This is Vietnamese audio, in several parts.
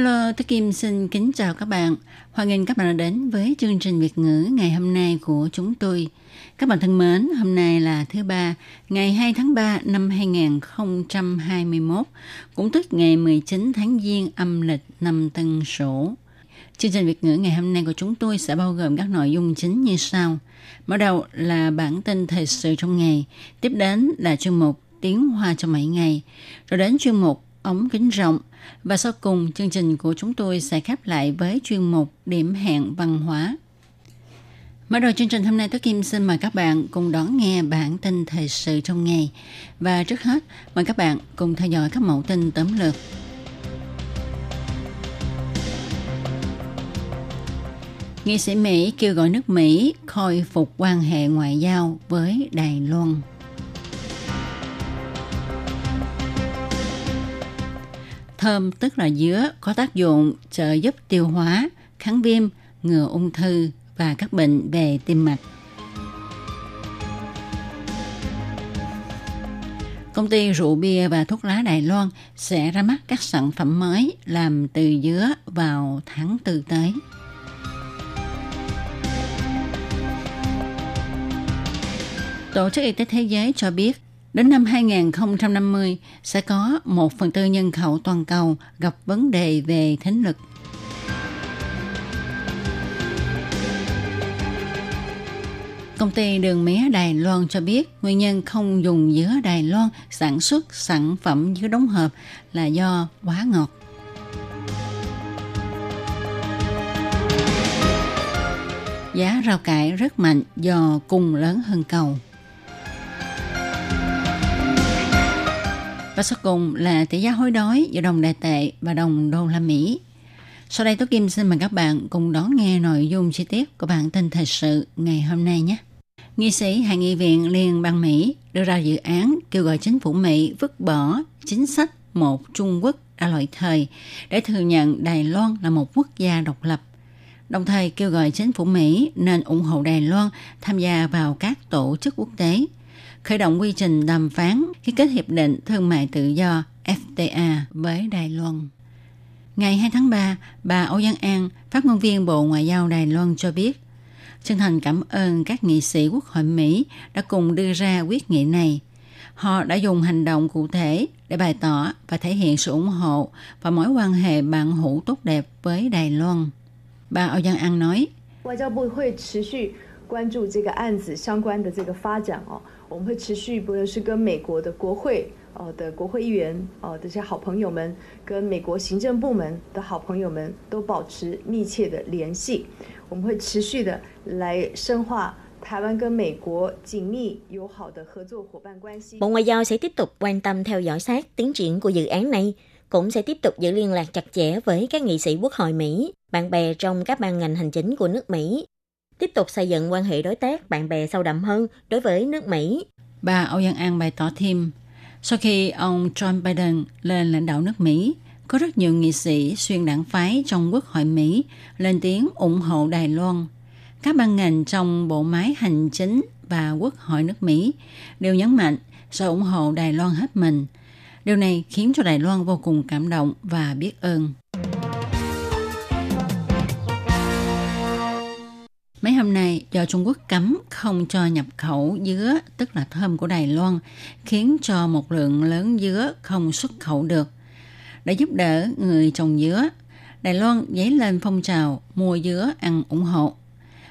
Hello, Tôi Kim xin kính chào các bạn. Hoan nghênh các bạn đã đến với chương trình Việt ngữ ngày hôm nay của chúng tôi. Các bạn thân mến, hôm nay là thứ ba, ngày 2 tháng 3 năm 2021, cũng tức ngày 19 tháng Giêng âm lịch năm Tân Sửu. Chương trình Việt ngữ ngày hôm nay của chúng tôi sẽ bao gồm các nội dung chính như sau. Mở đầu là bản tin thời sự trong ngày, tiếp đến là chuyên mục tiếng hoa trong mấy ngày, rồi đến chuyên mục ống kính rộng và sau cùng chương trình của chúng tôi sẽ khép lại với chuyên mục điểm hẹn văn hóa. Mở đầu chương trình hôm nay, tôi Kim xin mời các bạn cùng đón nghe bản tin thời sự trong ngày. Và trước hết, mời các bạn cùng theo dõi các mẫu tin tóm lược. Nghị sĩ Mỹ kêu gọi nước Mỹ khôi phục quan hệ ngoại giao với Đài Loan. Thơm tức là dứa có tác dụng trợ giúp tiêu hóa, kháng viêm, ngừa ung thư và các bệnh về tim mạch. Công ty rượu bia và thuốc lá Đài Loan sẽ ra mắt các sản phẩm mới làm từ dứa vào tháng 4 tới. Tổ chức Y tế Thế giới cho biết Đến năm 2050 sẽ có một phần tư nhân khẩu toàn cầu gặp vấn đề về thính lực. Công ty đường mía Đài Loan cho biết nguyên nhân không dùng dứa Đài Loan sản xuất sản phẩm dứa đóng hộp là do quá ngọt. Giá rau cải rất mạnh do cung lớn hơn cầu. Và sau cùng là tỷ giá hối đoái giữa đồng đại tệ và đồng đô la Mỹ. Sau đây Tố Kim xin mời các bạn cùng đón nghe nội dung chi tiết của bản tin thời sự ngày hôm nay nhé. Nghị sĩ Hạ nghị viện Liên bang Mỹ đưa ra dự án kêu gọi chính phủ Mỹ vứt bỏ chính sách một Trung Quốc đã loại thời để thừa nhận Đài Loan là một quốc gia độc lập. Đồng thời kêu gọi chính phủ Mỹ nên ủng hộ Đài Loan tham gia vào các tổ chức quốc tế – khởi động quy trình đàm phán ký kết hiệp định thương mại tự do FTA với Đài Loan. Ngày 2 tháng 3, bà Âu Giang An, phát ngôn viên Bộ Ngoại giao Đài Loan cho biết, chân thành cảm ơn các nghị sĩ Quốc hội Mỹ đã cùng đưa ra quyết nghị này. Họ đã dùng hành động cụ thể để bày tỏ và thể hiện sự ủng hộ và mối quan hệ bạn hữu tốt đẹp với Đài Loan. Bà Âu Giang An nói, Ngoại giao bộ 个案子相关的这个发展哦。我们会持续，不论是跟美国的国会哦的国会议员哦这些好朋友们，跟美国行政部门的好朋友们都保持密切的联系。我们会持续的来深化台湾跟美国紧密友好的合作伙伴关系。 Bộ Ngoại giao sẽ tiếp tục quan tâm theo dõi sát tiến triển của dự án này, cũng sẽ tiếp tục giữ liên lạc chặt chẽ với các nghị sĩ quốc hội Mỹ, bạn bè trong các ban ngành hành chính của nước Mỹ tiếp tục xây dựng quan hệ đối tác bạn bè sâu đậm hơn đối với nước Mỹ. Bà Âu Giang An bày tỏ thêm, sau khi ông Trump Biden lên lãnh đạo nước Mỹ, có rất nhiều nghị sĩ xuyên đảng phái trong Quốc hội Mỹ lên tiếng ủng hộ Đài Loan. Các ban ngành trong bộ máy hành chính và Quốc hội nước Mỹ đều nhấn mạnh sẽ ủng hộ Đài Loan hết mình. Điều này khiến cho Đài Loan vô cùng cảm động và biết ơn. Mấy hôm nay, do Trung Quốc cấm không cho nhập khẩu dứa, tức là thơm của Đài Loan, khiến cho một lượng lớn dứa không xuất khẩu được. Để giúp đỡ người trồng dứa, Đài Loan dấy lên phong trào mua dứa ăn ủng hộ.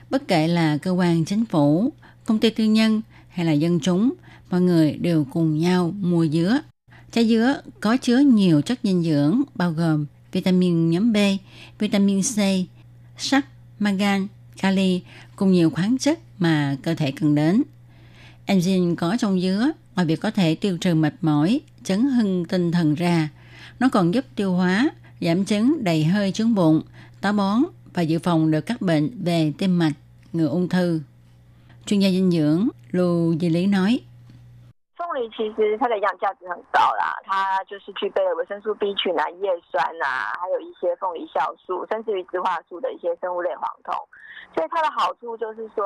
Bất kể là cơ quan chính phủ, công ty tư nhân hay là dân chúng, mọi người đều cùng nhau mua dứa. Trái dứa có chứa nhiều chất dinh dưỡng bao gồm vitamin nhóm B, vitamin C, sắt, magan, kali cùng nhiều khoáng chất mà cơ thể cần đến. Enzyme có trong dứa ngoài việc có thể tiêu trừ mệt mỏi, chấn hưng tinh thần ra, nó còn giúp tiêu hóa, giảm chứng đầy hơi chứng bụng, táo bón và dự phòng được các bệnh về tim mạch, ngừa ung thư. Chuyên gia dinh dưỡng Lưu Di Lý nói, 凤梨其实它的营养价值很高啦，它就是具备了维生素 B 群啊、叶酸啊，还有一些凤梨酵素，甚至于植化素的一些生物类黄酮。 所以它的好处就是说，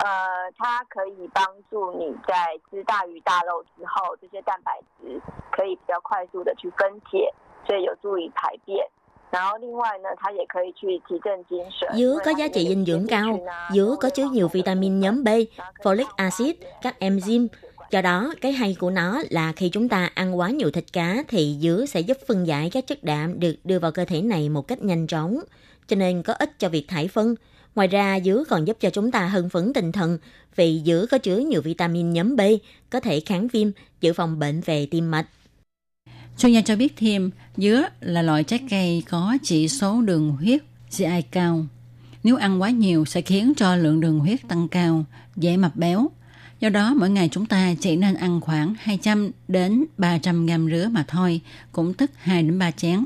呃，它可以帮助你在吃大鱼大肉之后，这些蛋白质可以比较快速的去分解，所以有助于排便。然后另外呢，它也可以去提振精神。 Dứa có giá trị dinh dưỡng cao, dứa có chứa nhiều vitamin nhóm B, folic acid, các enzyme. Do đó, cái hay của nó là khi chúng ta ăn quá nhiều thịt cá thì dứa sẽ giúp phân giải các chất đạm được đưa vào cơ thể này một cách nhanh chóng, cho nên có ích cho việc thải phân. Ngoài ra, dứa còn giúp cho chúng ta hưng phấn tinh thần vì dứa có chứa nhiều vitamin nhóm B, có thể kháng viêm, dự phòng bệnh về tim mạch. Chuyên gia cho biết thêm, dứa là loại trái cây có chỉ số đường huyết GI cao. Nếu ăn quá nhiều sẽ khiến cho lượng đường huyết tăng cao, dễ mập béo. Do đó, mỗi ngày chúng ta chỉ nên ăn khoảng 200 đến 300 gram dứa mà thôi, cũng tức 2 đến 3 chén.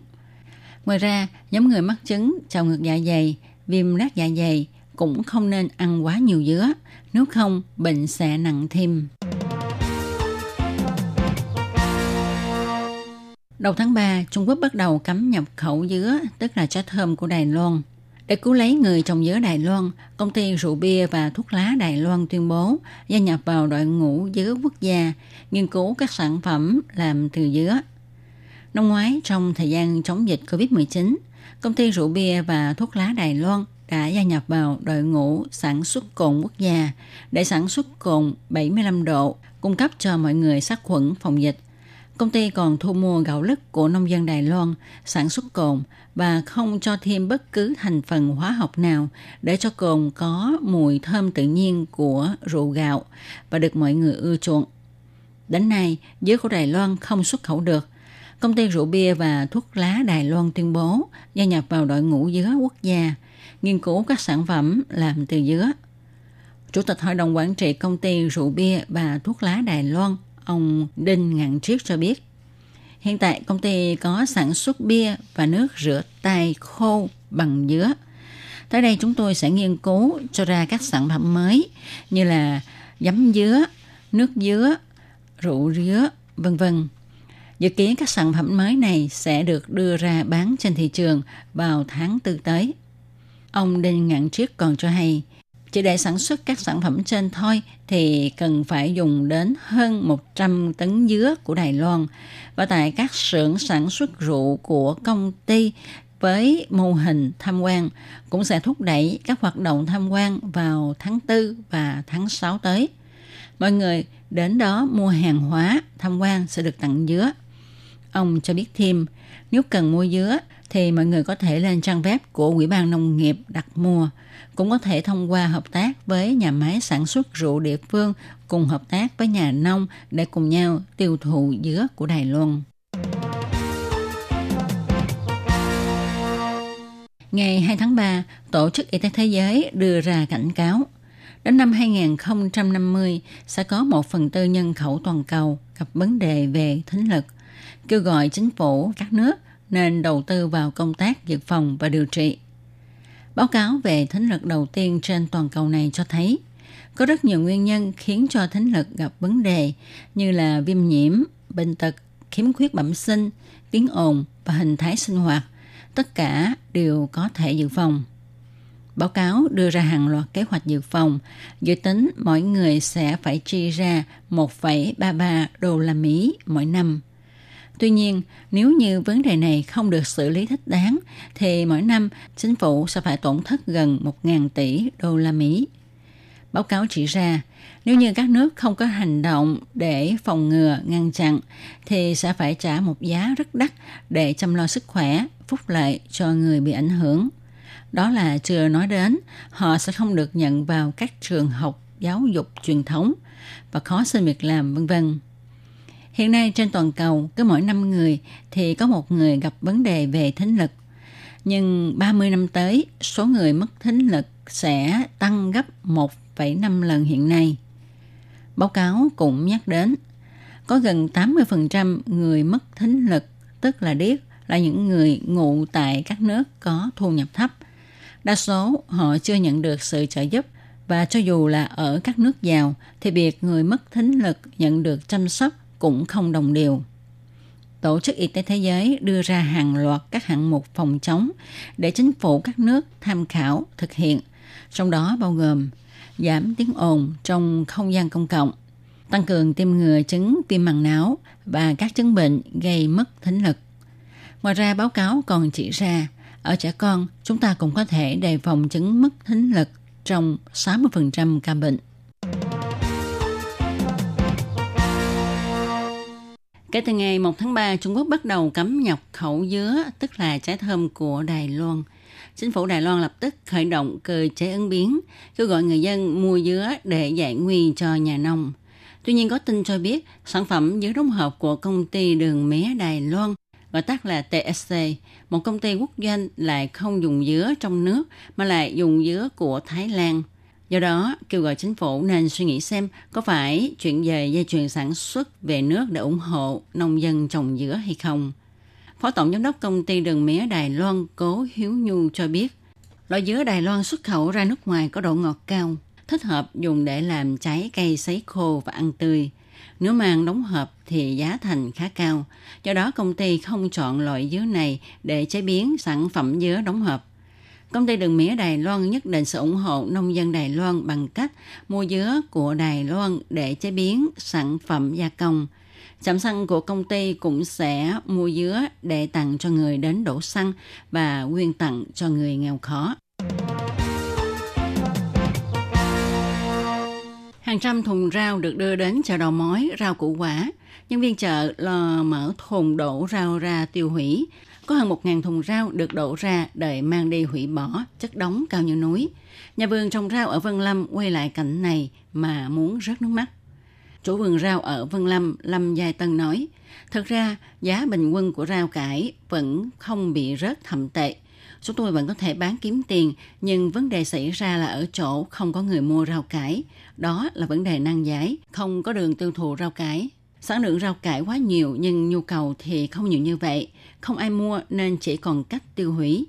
Ngoài ra, nhóm người mắc chứng trào ngược dạ dày, viêm rác dạ dày cũng không nên ăn quá nhiều dứa, nếu không bệnh sẽ nặng thêm. Đầu tháng 3, Trung Quốc bắt đầu cấm nhập khẩu dứa, tức là trái thơm của Đài Loan. Để cứu lấy người trồng dứa Đài Loan, công ty rượu bia và thuốc lá Đài Loan tuyên bố gia nhập vào đội ngũ dứa quốc gia, nghiên cứu các sản phẩm làm từ dứa. Năm ngoái, trong thời gian chống dịch COVID-19, công ty rượu bia và thuốc lá Đài Loan đã gia nhập vào đội ngũ sản xuất cồn quốc gia để sản xuất cồn 75 độ, cung cấp cho mọi người sát khuẩn phòng dịch. Công ty còn thu mua gạo lứt của nông dân Đài Loan sản xuất cồn và không cho thêm bất cứ thành phần hóa học nào để cho cồn có mùi thơm tự nhiên của rượu gạo và được mọi người ưa chuộng. Đến nay, dứa của Đài Loan không xuất khẩu được. Công ty rượu bia và thuốc lá Đài Loan tuyên bố gia nhập vào đội ngũ dứa quốc gia, nghiên cứu các sản phẩm làm từ dứa. Chủ tịch Hội đồng Quản trị Công ty Rượu bia và thuốc lá Đài Loan ông Đinh Ngạn Triết cho biết. Hiện tại công ty có sản xuất bia và nước rửa tay khô bằng dứa. Tới đây chúng tôi sẽ nghiên cứu cho ra các sản phẩm mới như là giấm dứa, nước dứa, rượu dứa, vân vân. Dự kiến các sản phẩm mới này sẽ được đưa ra bán trên thị trường vào tháng tư tới. Ông Đinh Ngạn Triết còn cho hay, chỉ để sản xuất các sản phẩm trên thôi thì cần phải dùng đến hơn 100 tấn dứa của Đài Loan và tại các xưởng sản xuất rượu của công ty với mô hình tham quan cũng sẽ thúc đẩy các hoạt động tham quan vào tháng 4 và tháng 6 tới. Mọi người đến đó mua hàng hóa tham quan sẽ được tặng dứa. Ông cho biết thêm, nếu cần mua dứa thì mọi người có thể lên trang web của Ủy ban Nông nghiệp đặt mua. Cũng có thể thông qua hợp tác với nhà máy sản xuất rượu địa phương cùng hợp tác với nhà nông để cùng nhau tiêu thụ dứa của Đài Loan. Ngày 2 tháng 3, Tổ chức Y tế Thế giới đưa ra cảnh cáo. Đến năm 2050 sẽ có một phần tư nhân khẩu toàn cầu gặp vấn đề về thính lực, kêu gọi chính phủ các nước nên đầu tư vào công tác dự phòng và điều trị. Báo cáo về thính lực đầu tiên trên toàn cầu này cho thấy có rất nhiều nguyên nhân khiến cho thính lực gặp vấn đề như là viêm nhiễm, bệnh tật, khiếm khuyết bẩm sinh, tiếng ồn và hình thái sinh hoạt. Tất cả đều có thể dự phòng. Báo cáo đưa ra hàng loạt kế hoạch dự phòng, dự tính mỗi người sẽ phải chi ra 1,33 đô la Mỹ mỗi năm. Tuy nhiên, nếu như vấn đề này không được xử lý thích đáng, thì mỗi năm chính phủ sẽ phải tổn thất gần 1.000 tỷ đô la Mỹ. Báo cáo chỉ ra, nếu như các nước không có hành động để phòng ngừa, ngăn chặn, thì sẽ phải trả một giá rất đắt để chăm lo sức khỏe, phúc lợi cho người bị ảnh hưởng. Đó là chưa nói đến, họ sẽ không được nhận vào các trường học giáo dục truyền thống và khó xin việc làm vân vân. Hiện nay trên toàn cầu, cứ mỗi 5 người thì có một người gặp vấn đề về thính lực. Nhưng 30 năm tới, số người mất thính lực sẽ tăng gấp 1,5 lần hiện nay. Báo cáo cũng nhắc đến, có gần 80% người mất thính lực, tức là điếc, là những người ngụ tại các nước có thu nhập thấp. Đa số họ chưa nhận được sự trợ giúp và cho dù là ở các nước giàu thì việc người mất thính lực nhận được chăm sóc cũng không đồng đều. Tổ chức Y tế Thế giới đưa ra hàng loạt các hạng mục phòng chống để chính phủ các nước tham khảo thực hiện, trong đó bao gồm giảm tiếng ồn trong không gian công cộng, tăng cường tiêm ngừa chứng tim màng não và các chứng bệnh gây mất thính lực. Ngoài ra báo cáo còn chỉ ra ở trẻ con chúng ta cũng có thể đề phòng chứng mất thính lực trong 60% ca bệnh. Kể từ ngày 1 tháng 3, Trung Quốc bắt đầu cấm nhập khẩu dứa, tức là trái thơm của Đài Loan. Chính phủ Đài Loan lập tức khởi động cơ chế ứng biến, kêu gọi người dân mua dứa để giải nguy cho nhà nông. Tuy nhiên có tin cho biết sản phẩm dứa đóng hộp của công ty đường mía Đài Loan, gọi tắt là TSC, một công ty quốc doanh lại không dùng dứa trong nước mà lại dùng dứa của Thái Lan – Do đó, kêu gọi chính phủ nên suy nghĩ xem có phải chuyển về dây chuyền sản xuất về nước để ủng hộ nông dân trồng dứa hay không. Phó Tổng Giám đốc Công ty Đường Mía Đài Loan Cố Hiếu Nhu cho biết, loại dứa Đài Loan xuất khẩu ra nước ngoài có độ ngọt cao, thích hợp dùng để làm trái cây sấy khô và ăn tươi. Nếu mang đóng hộp thì giá thành khá cao, do đó công ty không chọn loại dứa này để chế biến sản phẩm dứa đóng hộp Công ty đường mía Đài Loan nhất định sẽ ủng hộ nông dân Đài Loan bằng cách mua dứa của Đài Loan để chế biến sản phẩm gia công. Trạm xăng của công ty cũng sẽ mua dứa để tặng cho người đến đổ xăng và quyên tặng cho người nghèo khó. Hàng trăm thùng rau được đưa đến chợ đầu mối, rau củ quả. Nhân viên chợ lo mở thùng đổ rau ra tiêu hủy có hơn 1.000 thùng rau được đổ ra đợi mang đi hủy bỏ, chất đóng cao như núi. Nhà vườn trồng rau ở Vân Lâm quay lại cảnh này mà muốn rớt nước mắt. Chủ vườn rau ở Vân Lâm, Lâm Giai Tân nói, thật ra giá bình quân của rau cải vẫn không bị rớt thậm tệ. Chúng tôi vẫn có thể bán kiếm tiền, nhưng vấn đề xảy ra là ở chỗ không có người mua rau cải. Đó là vấn đề năng giải, không có đường tiêu thụ rau cải. Sản lượng rau cải quá nhiều nhưng nhu cầu thì không nhiều như vậy không ai mua nên chỉ còn cách tiêu hủy.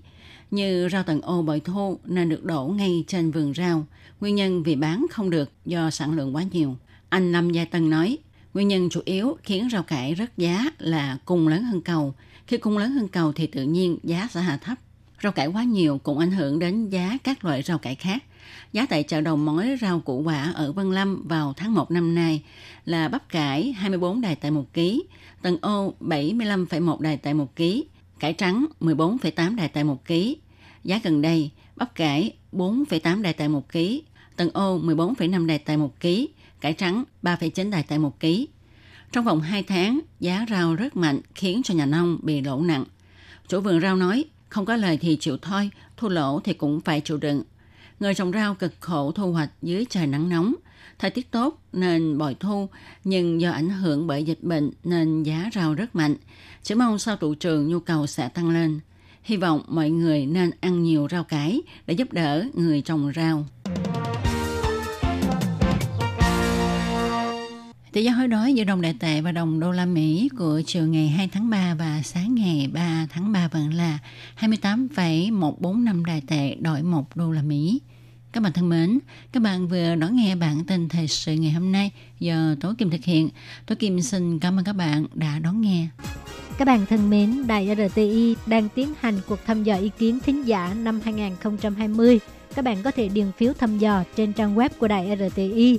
Như rau tần ô bội thô nên được đổ ngay trên vườn rau. Nguyên nhân vì bán không được do sản lượng quá nhiều. Anh Lâm Gia Tân nói, nguyên nhân chủ yếu khiến rau cải rất giá là cung lớn hơn cầu. Khi cung lớn hơn cầu thì tự nhiên giá sẽ hạ thấp. Rau cải quá nhiều cũng ảnh hưởng đến giá các loại rau cải khác. Giá tại chợ đầu mối rau củ quả ở Vân Lâm vào tháng 1 năm nay là bắp cải 24 đài tại 1 kg, tần ô 75,1 đài tại 1 kg, cải trắng 14,8 đài tại 1 kg. Giá gần đây, bắp cải 4,8 đài tại 1 kg, tần ô 14,5 đài tại 1 kg, cải trắng 3,9 đài tại 1 kg. Trong vòng 2 tháng, giá rau rất mạnh khiến cho nhà nông bị lỗ nặng. Chủ vườn rau nói, không có lời thì chịu thôi, thua lỗ thì cũng phải chịu đựng. Người trồng rau cực khổ thu hoạch dưới trời nắng nóng. Thời tiết tốt nên bội thu, nhưng do ảnh hưởng bởi dịch bệnh nên giá rau rất mạnh. Chỉ mong sau tụ trường nhu cầu sẽ tăng lên. Hy vọng mọi người nên ăn nhiều rau cải để giúp đỡ người trồng rau. Tỷ giá hối đoái giữa đồng đại tệ và đồng đô la Mỹ của chiều ngày 2 tháng 3 và sáng ngày 3 tháng 3 vẫn là 28,145 đại tệ đổi 1 đô la Mỹ. Các bạn thân mến, các bạn vừa đón nghe bản tin thời sự ngày hôm nay do Tố Kim thực hiện. Tố Kim xin cảm ơn các bạn đã đón nghe. Các bạn thân mến, Đài RTI đang tiến hành cuộc thăm dò ý kiến thính giả năm 2020. Các bạn có thể điền phiếu thăm dò trên trang web của Đài RTI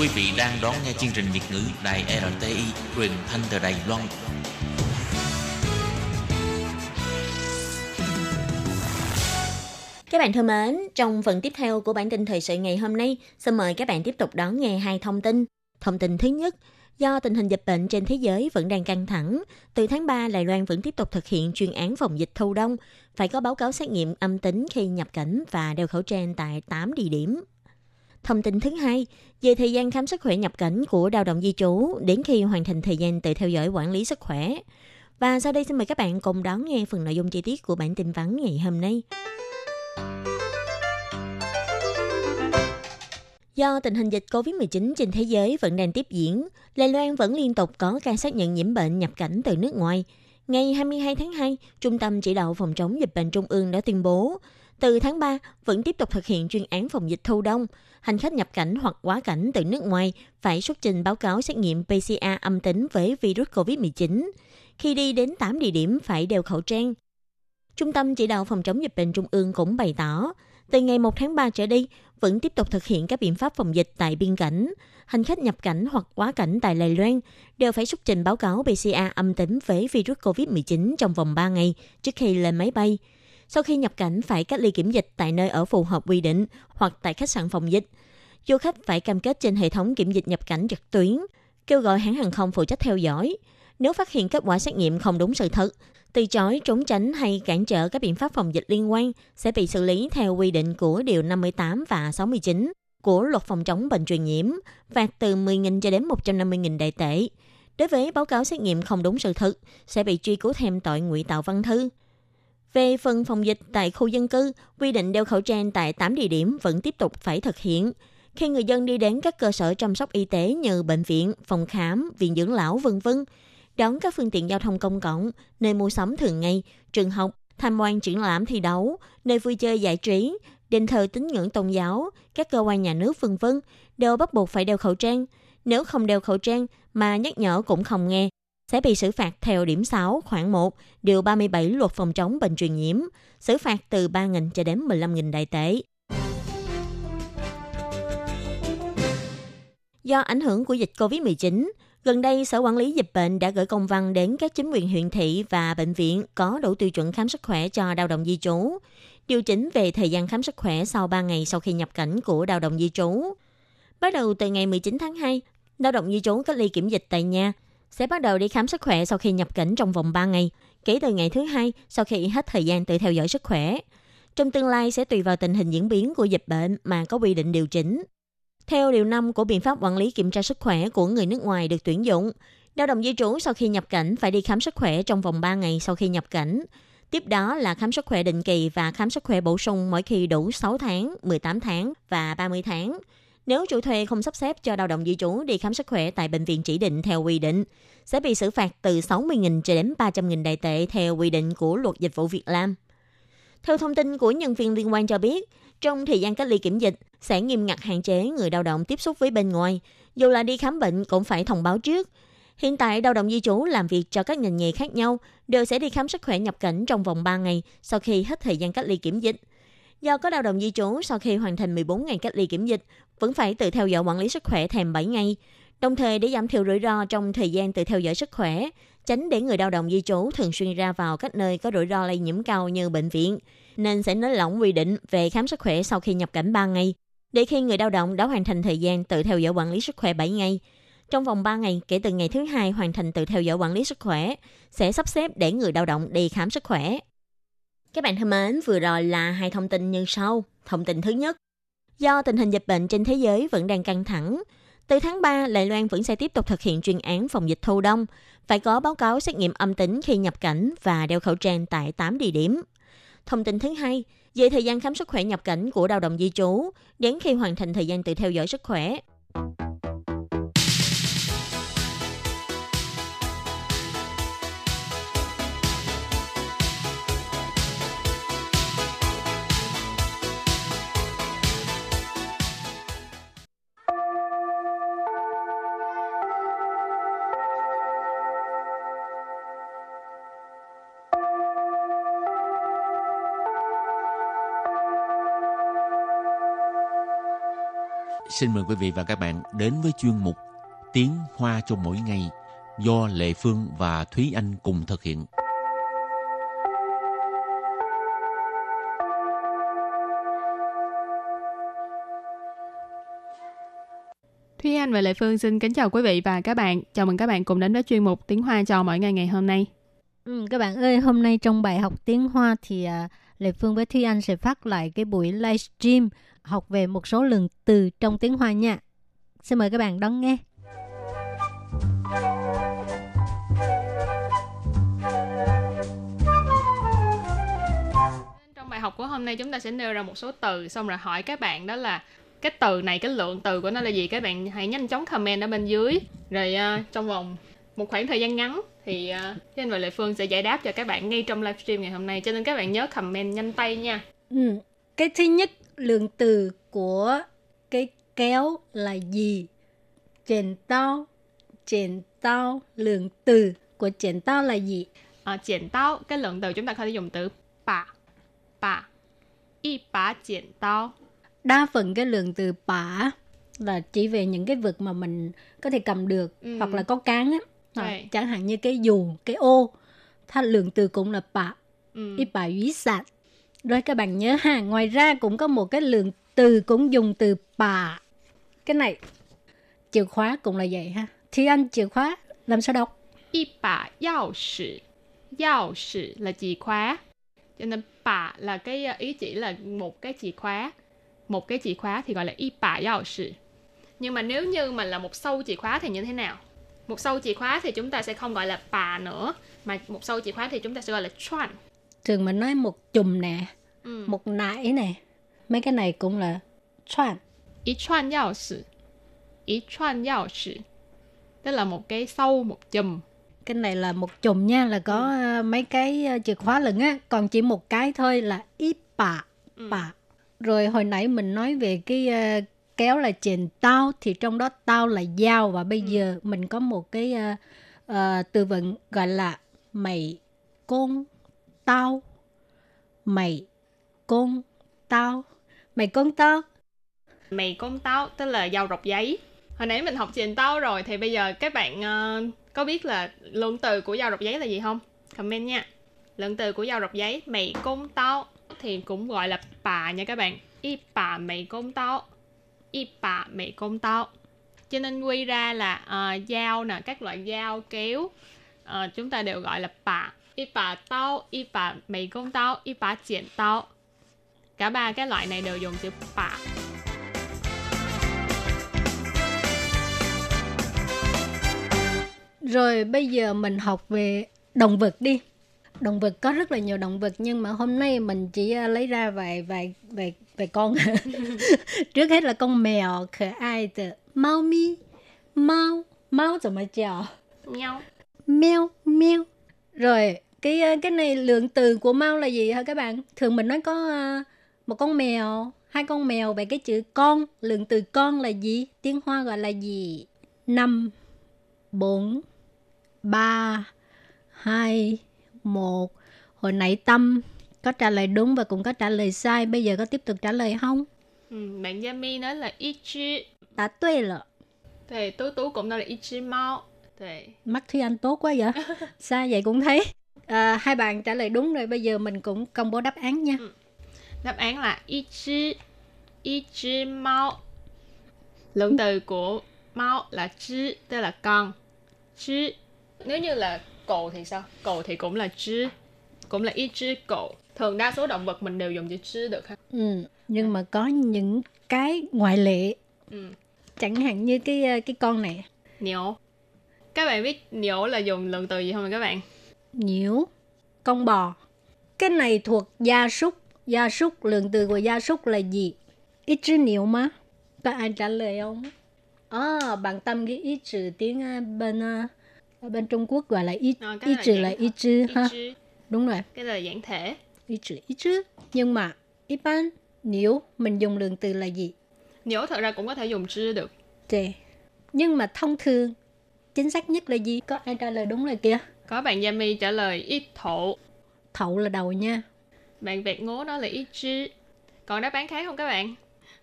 Quý vị đang đón nghe chương trình Việt ngữ Đài RTI truyền thanh từ Đài Loan. Các bạn thân mến, trong phần tiếp theo của bản tin thời sự ngày hôm nay, xin mời các bạn tiếp tục đón nghe hai thông tin. Thông tin thứ nhất, do tình hình dịch bệnh trên thế giới vẫn đang căng thẳng, từ tháng 3 Đài Loan vẫn tiếp tục thực hiện chuyên án phòng dịch thu đông, phải có báo cáo xét nghiệm âm tính khi nhập cảnh và đeo khẩu trang tại 8 địa điểm. Thông tin thứ hai, về thời gian khám sức khỏe nhập cảnh của lao động di trú đến khi hoàn thành thời gian tự theo dõi quản lý sức khỏe. Và sau đây xin mời các bạn cùng đón nghe phần nội dung chi tiết của bản tin vắn ngày hôm nay. Do tình hình dịch COVID-19 trên thế giới vẫn đang tiếp diễn, Đài Loan vẫn liên tục có ca xác nhận nhiễm bệnh nhập cảnh từ nước ngoài. Ngày 22 tháng 2, Trung tâm Chỉ đạo Phòng chống dịch bệnh Trung ương đã tuyên bố, từ tháng 3 vẫn tiếp tục thực hiện chuyên án phòng dịch thu đông. Hành khách nhập cảnh hoặc quá cảnh từ nước ngoài phải xuất trình báo cáo xét nghiệm PCR âm tính với virus COVID-19. Khi đi đến 8 địa điểm phải đeo khẩu trang. Trung tâm Chỉ đạo Phòng chống dịch bệnh Trung ương cũng bày tỏ, từ ngày 1 tháng 3 trở đi, vẫn tiếp tục thực hiện các biện pháp phòng dịch tại biên cảnh. Hành khách nhập cảnh hoặc quá cảnh tại Đài Loan đều phải xuất trình báo cáo PCR âm tính với virus COVID-19 trong vòng 3 ngày trước khi lên máy bay. Sau khi nhập cảnh phải cách ly kiểm dịch tại nơi ở phù hợp quy định hoặc tại khách sạn phòng dịch. Du khách phải cam kết trên hệ thống kiểm dịch nhập cảnh trực tuyến, kêu gọi hãng hàng không phụ trách theo dõi. Nếu phát hiện kết quả xét nghiệm không đúng sự thật, từ chối, trốn tránh hay cản trở các biện pháp phòng dịch liên quan sẽ bị xử lý theo quy định của Điều 58 và 69 của Luật phòng chống bệnh truyền nhiễm, phạt từ 10.000 cho đến 150.000 đại tệ. Đối với báo cáo xét nghiệm không đúng sự thật, sẽ bị truy cứu thêm tội ngụy tạo văn thư. Về phần phòng dịch tại khu dân cư, quy định đeo khẩu trang tại 8 địa điểm vẫn tiếp tục phải thực hiện. Khi người dân đi đến các cơ sở chăm sóc y tế như bệnh viện, phòng khám, viện dưỡng lão vân vân, đón các phương tiện giao thông công cộng, nơi mua sắm thường ngày, trường học, tham quan triển lãm thi đấu, nơi vui chơi giải trí, đền thờ tín ngưỡng tôn giáo, các cơ quan nhà nước vân vân đều bắt buộc phải đeo khẩu trang. Nếu không đeo khẩu trang mà nhắc nhở cũng không nghe, sẽ bị xử phạt theo điểm 6 khoảng 1 điều 37 luật phòng chống bệnh truyền nhiễm, xử phạt từ 3.000 cho đến 15.000 đại tệ. Do ảnh hưởng của dịch COVID-19, gần đây Sở Quản lý Dịch bệnh đã gửi công văn đến các chính quyền huyện thị và bệnh viện có đủ tiêu chuẩn khám sức khỏe cho lao động di trú, điều chỉnh về thời gian khám sức khỏe sau 3 ngày sau khi nhập cảnh của lao động di trú. Bắt đầu từ ngày 19 tháng 2, lao động di trú cách ly kiểm dịch tại nhà sẽ bắt đầu đi khám sức khỏe sau khi nhập cảnh trong vòng 3 ngày, kể từ ngày thứ hai sau khi hết thời gian tự theo dõi sức khỏe. Trong tương lai sẽ tùy vào tình hình diễn biến của dịch bệnh mà có quy định điều chỉnh. Theo điều 5 của biện pháp quản lý kiểm tra sức khỏe của người nước ngoài được tuyển dụng, lao động di trú sau khi nhập cảnh phải đi khám sức khỏe trong vòng 3 ngày sau khi nhập cảnh. Tiếp đó là khám sức khỏe định kỳ và khám sức khỏe bổ sung mỗi khi đủ 6 tháng, 18 tháng và 30 tháng. Nếu chủ thuê không sắp xếp cho lao động di trú đi khám sức khỏe tại bệnh viện chỉ định theo quy định, sẽ bị xử phạt từ 60.000 cho đến 300.000 đại tệ theo quy định của luật dịch vụ Việt Nam. Theo thông tin của nhân viên liên quan cho biết, trong thời gian cách ly kiểm dịch, sẽ nghiêm ngặt hạn chế người lao động tiếp xúc với bên ngoài. Dù là đi khám bệnh cũng phải thông báo trước. Hiện tại, lao động di trú làm việc cho các ngành nghề khác nhau đều sẽ đi khám sức khỏe nhập cảnh trong vòng 3 ngày sau khi hết thời gian cách ly kiểm dịch. Do có lao động di trú sau khi hoàn thành 14 ngày cách ly kiểm dịch, vẫn phải tự theo dõi quản lý sức khỏe thèm 7 ngày. Đồng thời để giảm thiểu rủi ro trong thời gian tự theo dõi sức khỏe, tránh để người lao động di trú thường xuyên ra vào các nơi có rủi ro lây nhiễm cao như bệnh viện, nên sẽ nới lỏng quy định về khám sức khỏe sau khi nhập cảnh 3 ngày, để khi người lao động đã hoàn thành thời gian tự theo dõi quản lý sức khỏe 7 ngày. Trong vòng 3 ngày kể từ ngày thứ hai hoàn thành tự theo dõi quản lý sức khỏe, sẽ sắp xếp để người lao động đi khám sức khỏe. Các bạn thân mến, vừa rồi là hai thông tin như sau. Thông tin thứ nhất, do tình hình dịch bệnh trên thế giới vẫn đang căng thẳng, từ tháng 3, Đài Loan vẫn sẽ tiếp tục thực hiện chuyên án phòng dịch thu đông, phải có báo cáo xét nghiệm âm tính khi nhập cảnh và đeo khẩu trang tại 8 địa điểm. Thông tin thứ hai, về thời gian khám sức khỏe nhập cảnh của lao động di trú, đến khi hoàn thành thời gian tự theo dõi sức khỏe. Xin mời quý vị và các bạn đến với chuyên mục Tiếng Hoa cho mỗi ngày do Lệ Phương và Thúy Anh cùng thực hiện. Thúy Anh và Lệ Phương xin kính chào quý vị và các bạn. Chào mừng các bạn cùng đến với chuyên mục Tiếng Hoa cho mỗi ngày ngày hôm nay. Ừ, các bạn ơi, hôm nay trong bài học tiếng Hoa thì à, Lệ Phương với Thúy Anh sẽ phát lại cái buổi livestream học về một số lượng từ trong tiếng Hoa nha. Xin mời các bạn đón nghe. Trong bài học của hôm nay chúng ta sẽ nêu ra một số từ xong rồi hỏi các bạn đó là cái từ này cái lượng từ của nó là gì các bạn hãy nhanh chóng comment ở bên dưới rồi uh, trong vòng một khoảng thời gian ngắn thì uh, anh và Lệ Phương sẽ giải đáp cho các bạn ngay trong livestream ngày hôm nay cho nên các bạn nhớ comment nhanh tay nha Ừ. Cái thứ nhất, lượng từ của cái kéo là gì? Chèn tao, chèn tao, lượng từ của chèn tao là gì? À, chèn tao, cái lượng từ chúng ta có thể dùng từ bà, bà, y bà chèn tao. Đa phần cái lượng từ bà là chỉ về những cái vật mà mình có thể cầm được ừ. hoặc là có cán á. À, chẳng hạn như cái dù, cái ô. Tha lượng từ cũng là bà, ừ. y bà ý sạch rồi các bạn nhớ ha, ngoài ra cũng có một cái lượng từ cũng dùng từ bà. Cái này, chìa khóa cũng là vậy ha. Thì anh chìa khóa, làm sao đọc? y bà yào sử Yào sử là chìa khóa cho nên bà là cái ờ, ý chỉ là một cái chìa khóa một cái chìa khóa thì gọi là y bà yào sử nhưng mà nếu như mà là một sâu chìa khóa thì như thế nào một sâu chìa khóa thì chúng ta sẽ không gọi là bà nữa mà một sâu chìa khóa thì chúng ta sẽ gọi là chuan Thường mình nói một chùm nè, ừ. một nải nè. Mấy cái này cũng là choan. ý chuan yao sử ý chuan yao sử tức là một cái sâu một chùm Cái này là một chùm nha, là có ờ, mấy cái ờ, chìa khóa lận á. Còn chỉ một cái thôi là y bà, bà. Rồi hồi nãy mình nói về cái ờ, kéo là chèn tao thì trong đó tao là dao và bây giờ mình có một cái ờ, ờ, từ vựng gọi là mày con tao. Mày con tao. Mày con tao. Mày con tao tức là dao rọc giấy. Hồi nãy mình học trình tao rồi thì bây giờ các bạn uh, có biết là lượng từ của dao rọc giấy là gì không? Comment nha. Lượng từ của dao rọc giấy mày con tao thì cũng gọi là bà nha các bạn. Y bà mày con tao. y bà mày con tao. cho nên quy ra là ờ, uh, dao nè các loại dao kéo uh, chúng ta đều gọi là bà. y bà tao y bà mày công táo y bà剪tao cả ba cái loại này đều dùng chữ bà rồi bây giờ mình học về động vật đi động vật có rất là nhiều động vật nhưng mà hôm nay mình chỉ ờ, lấy ra vài vài vài vài con trước hết là con mèo可爱的猫咪猫猫怎么叫 nhau meo meo Rồi cái ờ, cái này lượng từ của mau là gì hả các bạn? Thường mình nói có ờ, một con mèo hai con mèo vậy cái chữ con. Lượng từ con là gì? Tiếng hoa gọi là gì? Năm bốn ba hai một. Hồi nãy tâm có trả lời đúng và cũng có trả lời sai. Bây giờ có tiếp tục trả lời không? Ừ, bạn Yami nói là ít chỉ đã tuệ rồi thì tú tú cũng nói là ít chỉ mau thì mắt Thúy Anh tốt quá vậy? Sao vậy cũng thấy? À, hai bạn trả lời đúng rồi bây giờ mình cũng công bố đáp án nha. Đáp án là ít chỉ ít chỉ mau lượng từ của mau là chỉ tức là con. Chỉ nếu như là cậu thì sao? Cậu thì cũng là chỉ cũng là ít chỉ cậu. Thường đa số động vật mình đều dùng chữ chỉ được ha? Ừ, nhưng mà có những cái ngoại lệ. Ừ. chẳng hạn như cái ờ, cái con này. Nhổ các bạn biết nhổ là dùng lượng từ gì không các bạn? Nhiễu con bò. Cái này thuộc gia súc. Gia súc lượng từ của gia súc là gì? Ít chữ nhiễu má. Có ai trả lời không à, bạn tâm cái ít chữ tiếng ờ, bên ờ, ở bên Trung Quốc gọi là ít Ờ, ít chữ là ít chữ ít ha. đúng rồi. Cái là dạng thể ít chữ ít chữ. Nhưng mà 一般 nếu mình dùng lượng từ là gì? Nhổ thật ra cũng có thể dùng chỉ được. Tề. Nhưng mà thông thường chính xác nhất là gì? Có ai trả lời đúng rồi kìa? có bạn Yami trả lời ít thổ Thậu là đầu nha. bạn Việt ngố nói là ít chỉ còn đáp án khác không các bạn?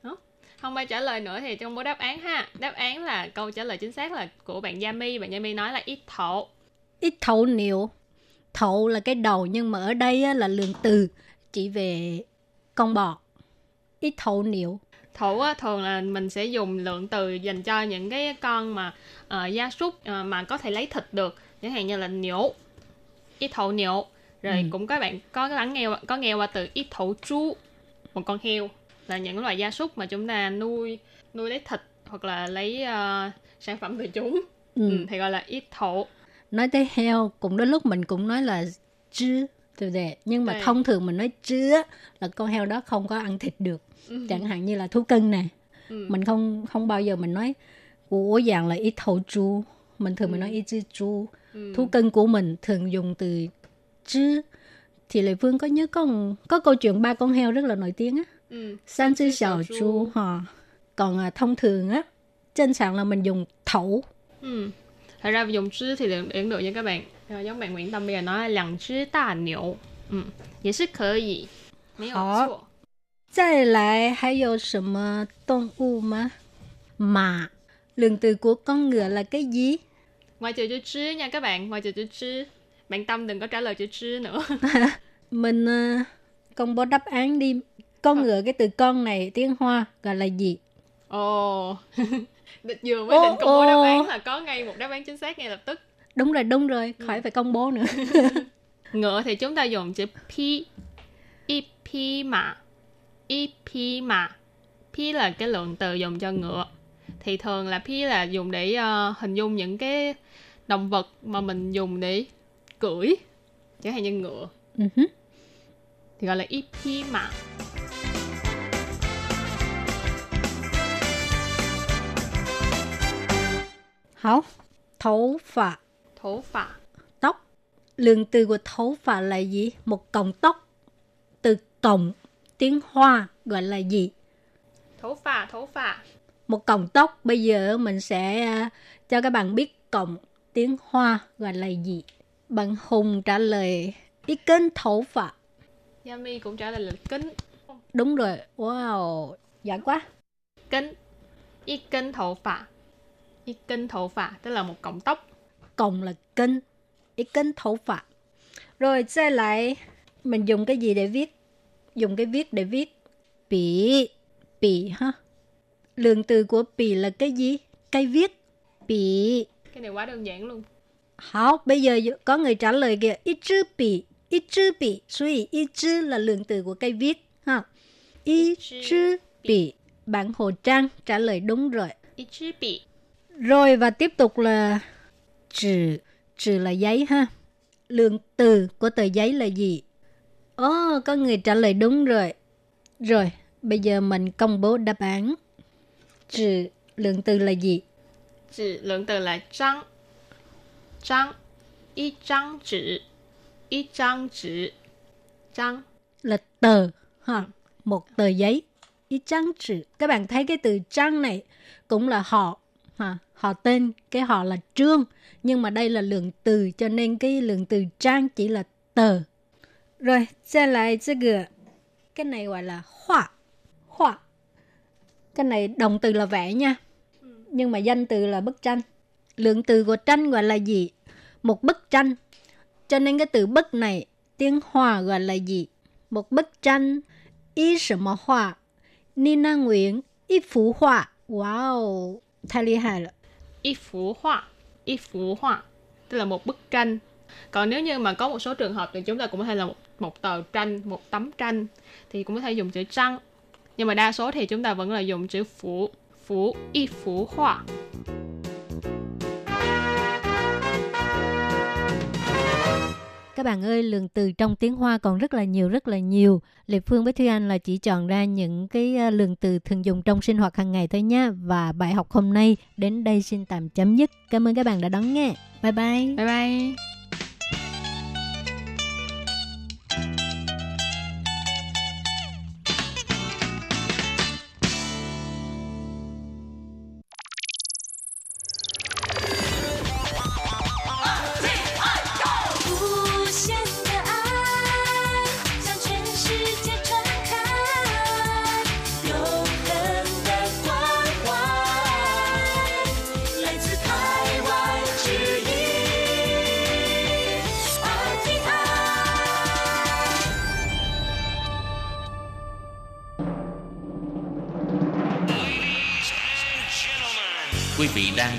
Đó. không ai trả lời nữa thì công bố đáp án ha. Đáp án là câu trả lời chính xác là của bạn Yami. Bạn Yami nói là ít thổ ít thấu niệu thổ là cái đầu nhưng mà ở đây là lượng từ chỉ về con bò. Ít thấu niệu thủ á, thường là mình sẽ dùng lượng từ dành cho những cái con mà uh, gia súc uh, mà có thể lấy thịt được. Chẳng hạn như là nhổ ít thổ nhổ rồi ừ. cũng các bạn có lắng nghe có nghe qua từ ít thổ chú một con heo là những loài gia súc mà chúng ta nuôi nuôi lấy thịt hoặc là lấy uh, sản phẩm từ chúng. Ừ. Ừ, thì gọi là ít thổ. Nói tới heo cũng đôi lúc mình cũng nói là chứ từ đề nhưng mà thông thường mình nói chứa là con heo đó không có ăn thịt được ừ. chẳng hạn như là thú cưng nè ừ. mình không không bao giờ mình nói của dạng là ít thầu chú mình thường ừ. mình nói ít chữ chú ừ. thú cưng của mình thường dùng từ chứ thì lệ phương có nhớ có có câu chuyện ba con heo rất là nổi tiếng á ừ. san chữ xiao chú ha còn à, thông thường á trên sàn là mình dùng thấu ừ thật ra dùng chữ thì đến được nha các bạn giống bạn Nguyễn Tâm bây giờ nói là 两只大牛嗯也是可以没有错再来还有什么动物吗？马 lượng từ của con ngựa là cái gì? Ngoài trừ chữ chứ nha các bạn, ngoài trừ chữ chứ. Bạn Tâm đừng có trả lời chữ chứ nữa. Mình uh, công bố đáp án đi. Con ngựa cái từ con này tiếng Hoa gọi là gì? Ồ, oh. vừa mới định công bố đáp án là có ngay một đáp án chính xác ngay lập tức. Đúng rồi, đúng rồi, khỏi ừ. phải công bố nữa. ngựa thì chúng ta dùng chữ pi, y pi mà y pi mà pi là cái lượng từ dùng cho ngựa thì thường là pi là dùng để uh, hình dung những cái động vật mà mình dùng để cưỡi chẳng hạn như ngựa uh-huh. thì gọi là y pi mà Hảo, thấu phạ. Thấu phạ. Tóc. Lượng từ của thấu phạ là gì? Một cọng tóc. Từ cọng tiếng Hoa gọi là gì? Thấu phà, thấu phà. Một cọng tóc, bây giờ mình sẽ uh, cho các bạn biết cọng tiếng Hoa gọi là gì. Bạn Hùng trả lời ý kính thấu phà. Yami cũng trả lời là kính. Đúng rồi, wow, giỏi quá. Kính, ý kính thấu phà. Ý kính thấu phà, tức là một cọng tóc. Cọng là kính, ý kính thấu phà. Rồi,再lại, mình dùng cái gì để viết dùng cái viết để viết bì bì ha lượng từ của bì là cái gì cây viết bì cái này quá đơn giản luôn Hảo, bây giờ có người trả lời kìa ít chữ bì ít chữ bì所以ít chữ là lượng từ của cây viết ha ít chữ bì bạn Hồ Trang trả lời đúng rồi ít chữ bì rồi và tiếp tục là trừ trừ là giấy ha lượng từ của tờ giấy là gì Ồ, oh, có người trả lời đúng rồi. Rồi, bây giờ mình công bố đáp án. Chữ lượng từ là gì? Chữ lượng từ là trang. Trang. Y trang chữ. Y trang chữ. Trang. Là tờ. Ha. Một tờ giấy. Y trang chữ. Các bạn thấy cái từ trang này cũng là họ ha, họ tên cái họ là trương. Nhưng mà đây là lượng từ cho nên cái lượng từ trang chỉ là tờ. Rồi sẽ lại cái cái này gọi là họa. Họa. Cái này động từ là vẽ nha. Nhưng mà danh từ là bức tranh. Lượng từ của tranh gọi là gì? Một bức tranh. Cho nên cái từ bức này tiếng hoa gọi là gì? Một bức tranh. Y sự mà họa. Nina nguyễn y phú họa. Wow. 太厉害了. Y phú họa, y phú họa. Tức là một bức tranh còn nếu như mà có một số trường hợp thì chúng ta cũng có thể là một, một tờ tranh một tấm tranh thì cũng có thể dùng chữ trăng nhưng mà đa số thì chúng ta vẫn là dùng chữ phủ phủ y phủ họa Các bạn ơi, lượng từ trong tiếng Hoa còn rất là nhiều, rất là nhiều. Lệ Phương với Thúy Anh là chỉ chọn ra những cái ờ, lượng từ thường dùng trong sinh hoạt hàng ngày thôi nha. Và bài học hôm nay đến đây xin tạm chấm dứt. Cảm ơn các bạn đã đón nghe. Bye bye. Bye bye.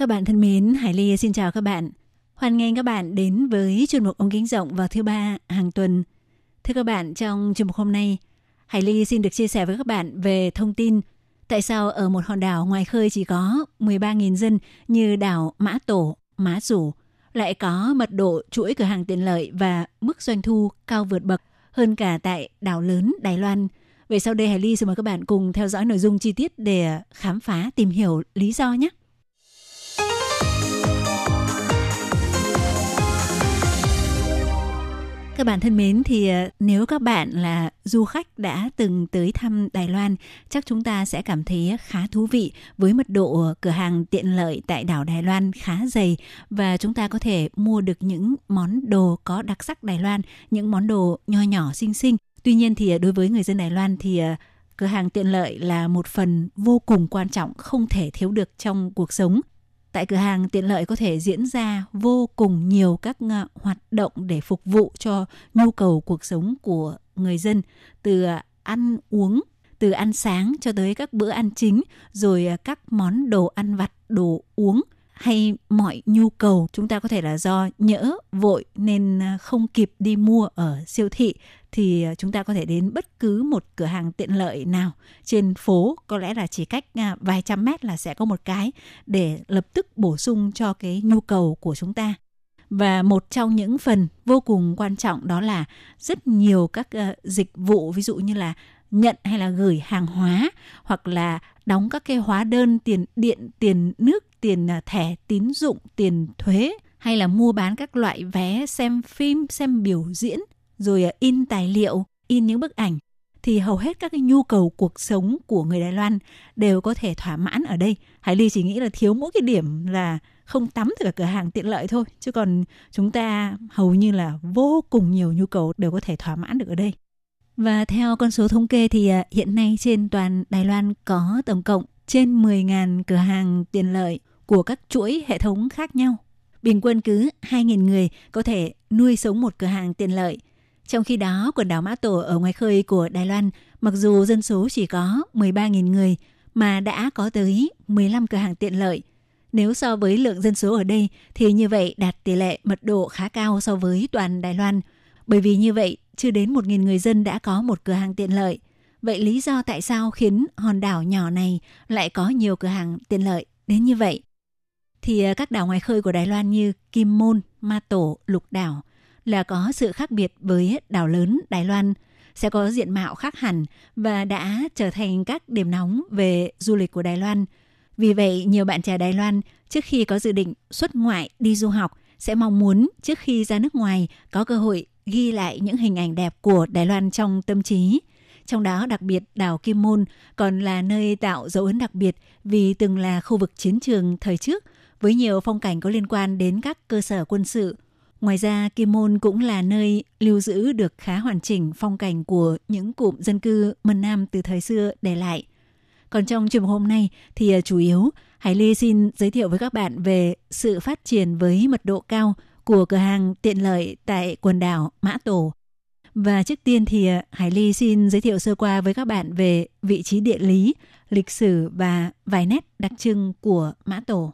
Các bạn thân mến, Hải Ly xin chào các bạn. Hoan nghênh các bạn đến với chuyên mục ống kính rộng vào thứ ba hàng tuần. Thưa các bạn, trong chuyên mục hôm nay, Hải Ly xin được chia sẻ với các bạn về thông tin tại sao ở một hòn đảo ngoài khơi chỉ có 13.000 dân như đảo Mã Tổ, Mã Rủ lại có mật độ chuỗi cửa hàng tiện lợi và mức doanh thu cao vượt bậc hơn cả tại đảo lớn Đài Loan. Vậy sau đây Hải Ly xin mời các bạn cùng theo dõi nội dung chi tiết để khám phá tìm hiểu lý do nhé. Các bạn thân mến thì ờ, nếu các bạn là du khách đã từng tới thăm Đài Loan, chắc chúng ta sẽ cảm thấy khá thú vị với mật độ ờ, cửa hàng tiện lợi tại đảo Đài Loan khá dày và chúng ta có thể mua được những món đồ có đặc sắc Đài Loan, những món đồ nho nhỏ xinh xinh. Tuy nhiên thì ờ, đối với người dân Đài Loan thì cửa hàng tiện lợi là một phần vô cùng quan trọng không thể thiếu được trong cuộc sống tại cửa hàng, tiện lợi có thể diễn ra vô cùng nhiều các ờ, hoạt động để phục vụ cho nhu cầu cuộc sống của người dân, từ ờ, ăn uống, từ ăn sáng cho tới các bữa ăn chính, rồi ờ, các món đồ ăn vặt, đồ uống hay mọi nhu cầu chúng ta có thể là do nhỡ vội nên à, không kịp đi mua ở siêu thị thì à, chúng ta có thể đến bất cứ một cửa hàng tiện lợi nào trên phố. Có lẽ là chỉ cách à, vài trăm mét là sẽ có một cái để lập tức bổ sung cho cái nhu cầu của chúng ta. Và một trong những phần vô cùng quan trọng đó là rất nhiều các dịch vụ ví dụ như là nhận hay là gửi hàng hóa hoặc là đóng các cái hóa đơn tiền điện, tiền nước, tiền à, thẻ tín dụng, tiền thuế hay là mua bán các loại vé xem phim, xem biểu diễn rồi à, in tài liệu, in những bức ảnh thì hầu hết các cái nhu cầu cuộc sống của người Đài Loan đều có thể thỏa mãn ở đây. Hải Ly chỉ nghĩ là thiếu mỗi cái điểm là không tắm từ cả cửa hàng tiện lợi thôi, chứ còn chúng ta hầu như là vô cùng nhiều nhu cầu đều có thể thỏa mãn được ở đây. Và theo con số thống kê thì à, hiện nay trên toàn Đài Loan có tổng cộng trên 10.000 cửa hàng tiện lợi của các chuỗi hệ thống khác nhau. Bình quân cứ 2.000 người có thể nuôi sống một cửa hàng tiện lợi – trong khi đó, quần đảo Mã Tổ ở ngoài khơi của Đài Loan, mặc dù dân số chỉ có 13.000 người, mà đã có tới 15 cửa hàng tiện lợi. Nếu so với lượng dân số ở đây thì như vậy đạt tỷ lệ mật độ khá cao so với toàn Đài Loan. Bởi vì như vậy, chưa đến 1.000 người dân đã có một cửa hàng tiện lợi. Vậy lý do tại sao khiến hòn đảo nhỏ này lại có nhiều cửa hàng tiện lợi đến như vậy? Thì à, các đảo ngoài khơi của Đài Loan như Kim Môn, Ma Tổ, Lục Đảo là có sự khác biệt với đảo lớn Đài Loan, sẽ có diện mạo khác hẳn và đã trở thành các điểm nóng về du lịch của Đài Loan. Vì vậy, nhiều bạn trẻ Đài Loan trước khi có dự định xuất ngoại đi du học sẽ mong muốn trước khi ra nước ngoài có cơ hội ghi lại những hình ảnh đẹp của Đài Loan trong tâm trí. Trong đó đặc biệt đảo Kim Môn còn là nơi tạo dấu ấn đặc biệt vì từng là khu vực chiến trường thời trước với nhiều phong cảnh có liên quan đến các cơ sở quân sự, Ngoài ra, Kim Môn cũng là nơi lưu giữ được khá hoàn chỉnh phong cảnh của những cụm dân cư Mân Nam từ thời xưa để lại. Còn trong trường hôm nay thì à, chủ yếu Hải Ly xin giới thiệu với các bạn về sự phát triển với mật độ cao của cửa hàng tiện lợi tại quần đảo Mã Tổ. Và trước tiên thì à, Hải Ly xin giới thiệu sơ qua với các bạn về vị trí địa lý, lịch sử và vài nét đặc trưng của Mã Tổ.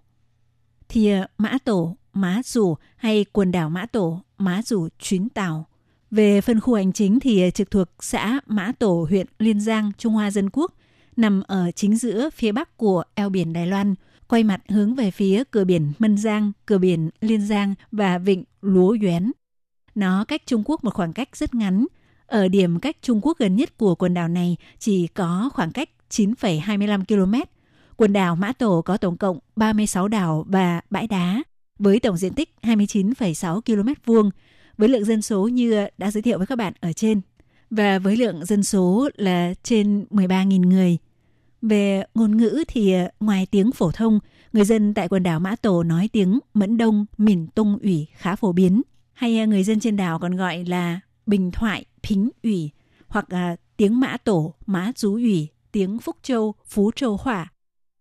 Thì Mã Tổ Má Rủ hay quần đảo Mã Tổ, Má Rủ Chuyến Tàu. Về phân khu hành chính thì trực thuộc xã Mã Tổ, huyện Liên Giang, Trung Hoa Dân Quốc, nằm ở chính giữa phía bắc của eo biển Đài Loan, quay mặt hướng về phía cửa biển Mân Giang, cửa biển Liên Giang và vịnh Lúa Yuén. Nó cách Trung Quốc một khoảng cách rất ngắn. Ở điểm cách Trung Quốc gần nhất của quần đảo này chỉ có khoảng cách 9,25 km. Quần đảo Mã Tổ có tổng cộng 36 đảo và bãi đá, với tổng diện tích 29,6 km vuông, với lượng dân số như đã giới thiệu với các bạn ở trên và với lượng dân số là trên 13.000 người. Về ngôn ngữ thì ờ, ngoài tiếng phổ thông, Người dân tại quần đảo Mã Tổ nói tiếng Mẫn Đông, Mìn Tung ủy khá phổ biến. Hay ờ, người dân trên đảo còn gọi là Bình Thoại, Pính ủy hoặc ờ, tiếng Mã Tổ, Mã Chú ủy, tiếng Phúc Châu, Phú Châu Hỏa.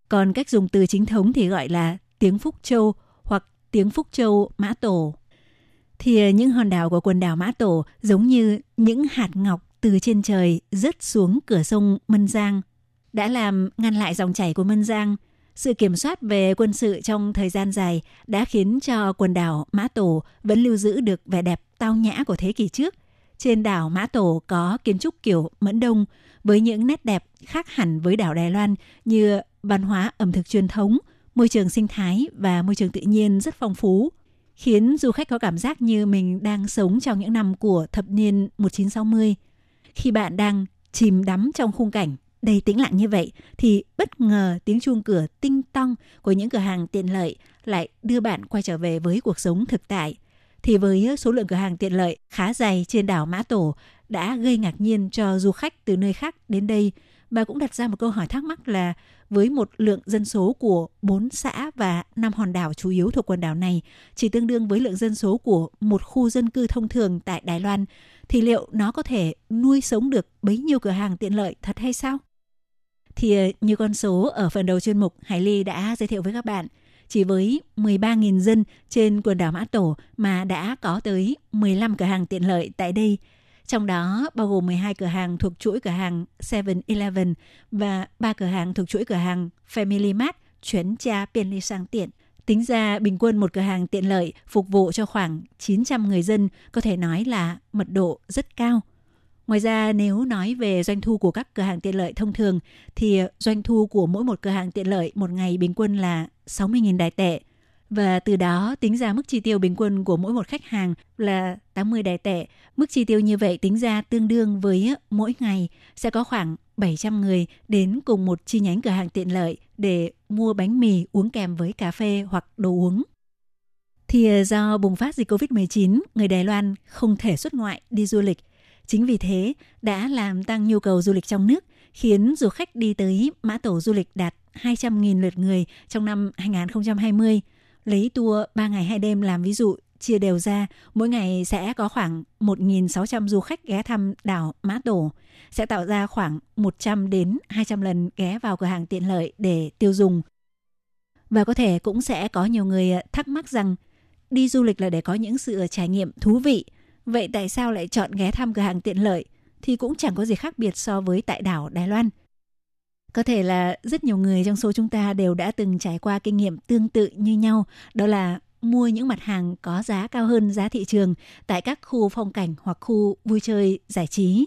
Còn cách dùng từ chính thống thì gọi là tiếng Phúc Châu hoặc tiếng Phúc Châu Mã Tổ. Thì ờ, những hòn đảo của quần đảo Mã Tổ giống như những hạt ngọc từ trên trời rớt xuống cửa sông Mân Giang, đã làm ngăn lại dòng chảy của Mân Giang. Sự kiểm soát về quân sự trong thời gian dài đã khiến cho quần đảo Mã Tổ vẫn lưu giữ được vẻ đẹp tao nhã của thế kỷ trước. Trên đảo Mã Tổ có kiến trúc kiểu Mẫn Đông với những nét đẹp khác hẳn với đảo Đài Loan như văn hóa ẩm thực truyền thống, môi trường sinh thái và môi trường tự nhiên rất phong phú, khiến du khách có cảm giác như mình đang sống trong những năm của thập niên 1960 khi bạn đang chìm đắm trong khung cảnh đầy tĩnh lặng như vậy thì bất ngờ tiếng chuông cửa tinh tong của những cửa hàng tiện lợi lại đưa bạn quay trở về với cuộc sống thực tại. Thì với số lượng cửa hàng tiện lợi khá dày trên đảo Mã Tổ đã gây ngạc nhiên cho du khách từ nơi khác đến đây và cũng đặt ra một câu hỏi thắc mắc là với một lượng dân số của 4 xã và 5 hòn đảo chủ yếu thuộc quần đảo này chỉ tương đương với lượng dân số của một khu dân cư thông thường tại Đài Loan thì liệu nó có thể nuôi sống được bấy nhiêu cửa hàng tiện lợi thật hay sao? Thì ờ, như con số ở phần đầu chuyên mục Hải Ly đã giới thiệu với các bạn, chỉ với 13.000 dân trên quần đảo Mã Tổ mà đã có tới 15 cửa hàng tiện lợi tại đây Trong đó bao gồm 12 cửa hàng thuộc chuỗi cửa hàng 7-Eleven và 3 cửa hàng thuộc chuỗi cửa hàng Family Mart, chuyển cha便利商店. Tính ra bình quân một cửa hàng tiện lợi phục vụ cho khoảng 900 người dân có thể nói là mật độ rất cao. Ngoài ra nếu nói về doanh thu của các cửa hàng tiện lợi thông thường thì doanh thu của mỗi một cửa hàng tiện lợi một ngày bình quân là 60.000 đài tệ. và từ đó tính ra mức chi tiêu bình quân của mỗi một khách hàng là 80 đài tệ. Mức chi tiêu như vậy tính ra tương đương với mỗi ngày sẽ có khoảng 700 người đến cùng một chi nhánh cửa hàng tiện lợi để mua bánh mì uống kèm với cà phê hoặc đồ uống. Thì ờ, do bùng phát dịch Covid-19, người Đài Loan không thể xuất ngoại đi du lịch. Chính vì thế đã làm tăng nhu cầu du lịch trong nước, khiến du khách đi tới mã tổ du lịch đạt 200.000 lượt người trong năm 2020. Lấy tour 3 ngày 2 đêm làm ví dụ, chia đều ra, mỗi ngày sẽ có khoảng 1.600 du khách ghé thăm đảo Mã Tổ, sẽ tạo ra khoảng 100 đến 200 lần ghé vào cửa hàng tiện lợi để tiêu dùng. Và có thể cũng sẽ có nhiều người ờ, thắc mắc rằng đi du lịch là để có những sự ờ, trải nghiệm thú vị, vậy tại sao lại chọn ghé thăm cửa hàng tiện lợi thì cũng chẳng có gì khác biệt so với tại đảo Đài Loan. Có thể là rất nhiều người trong số chúng ta đều đã từng trải qua kinh nghiệm tương tự như nhau, đó là mua những mặt hàng có giá cao hơn giá thị trường tại các khu phong cảnh hoặc khu vui chơi giải trí.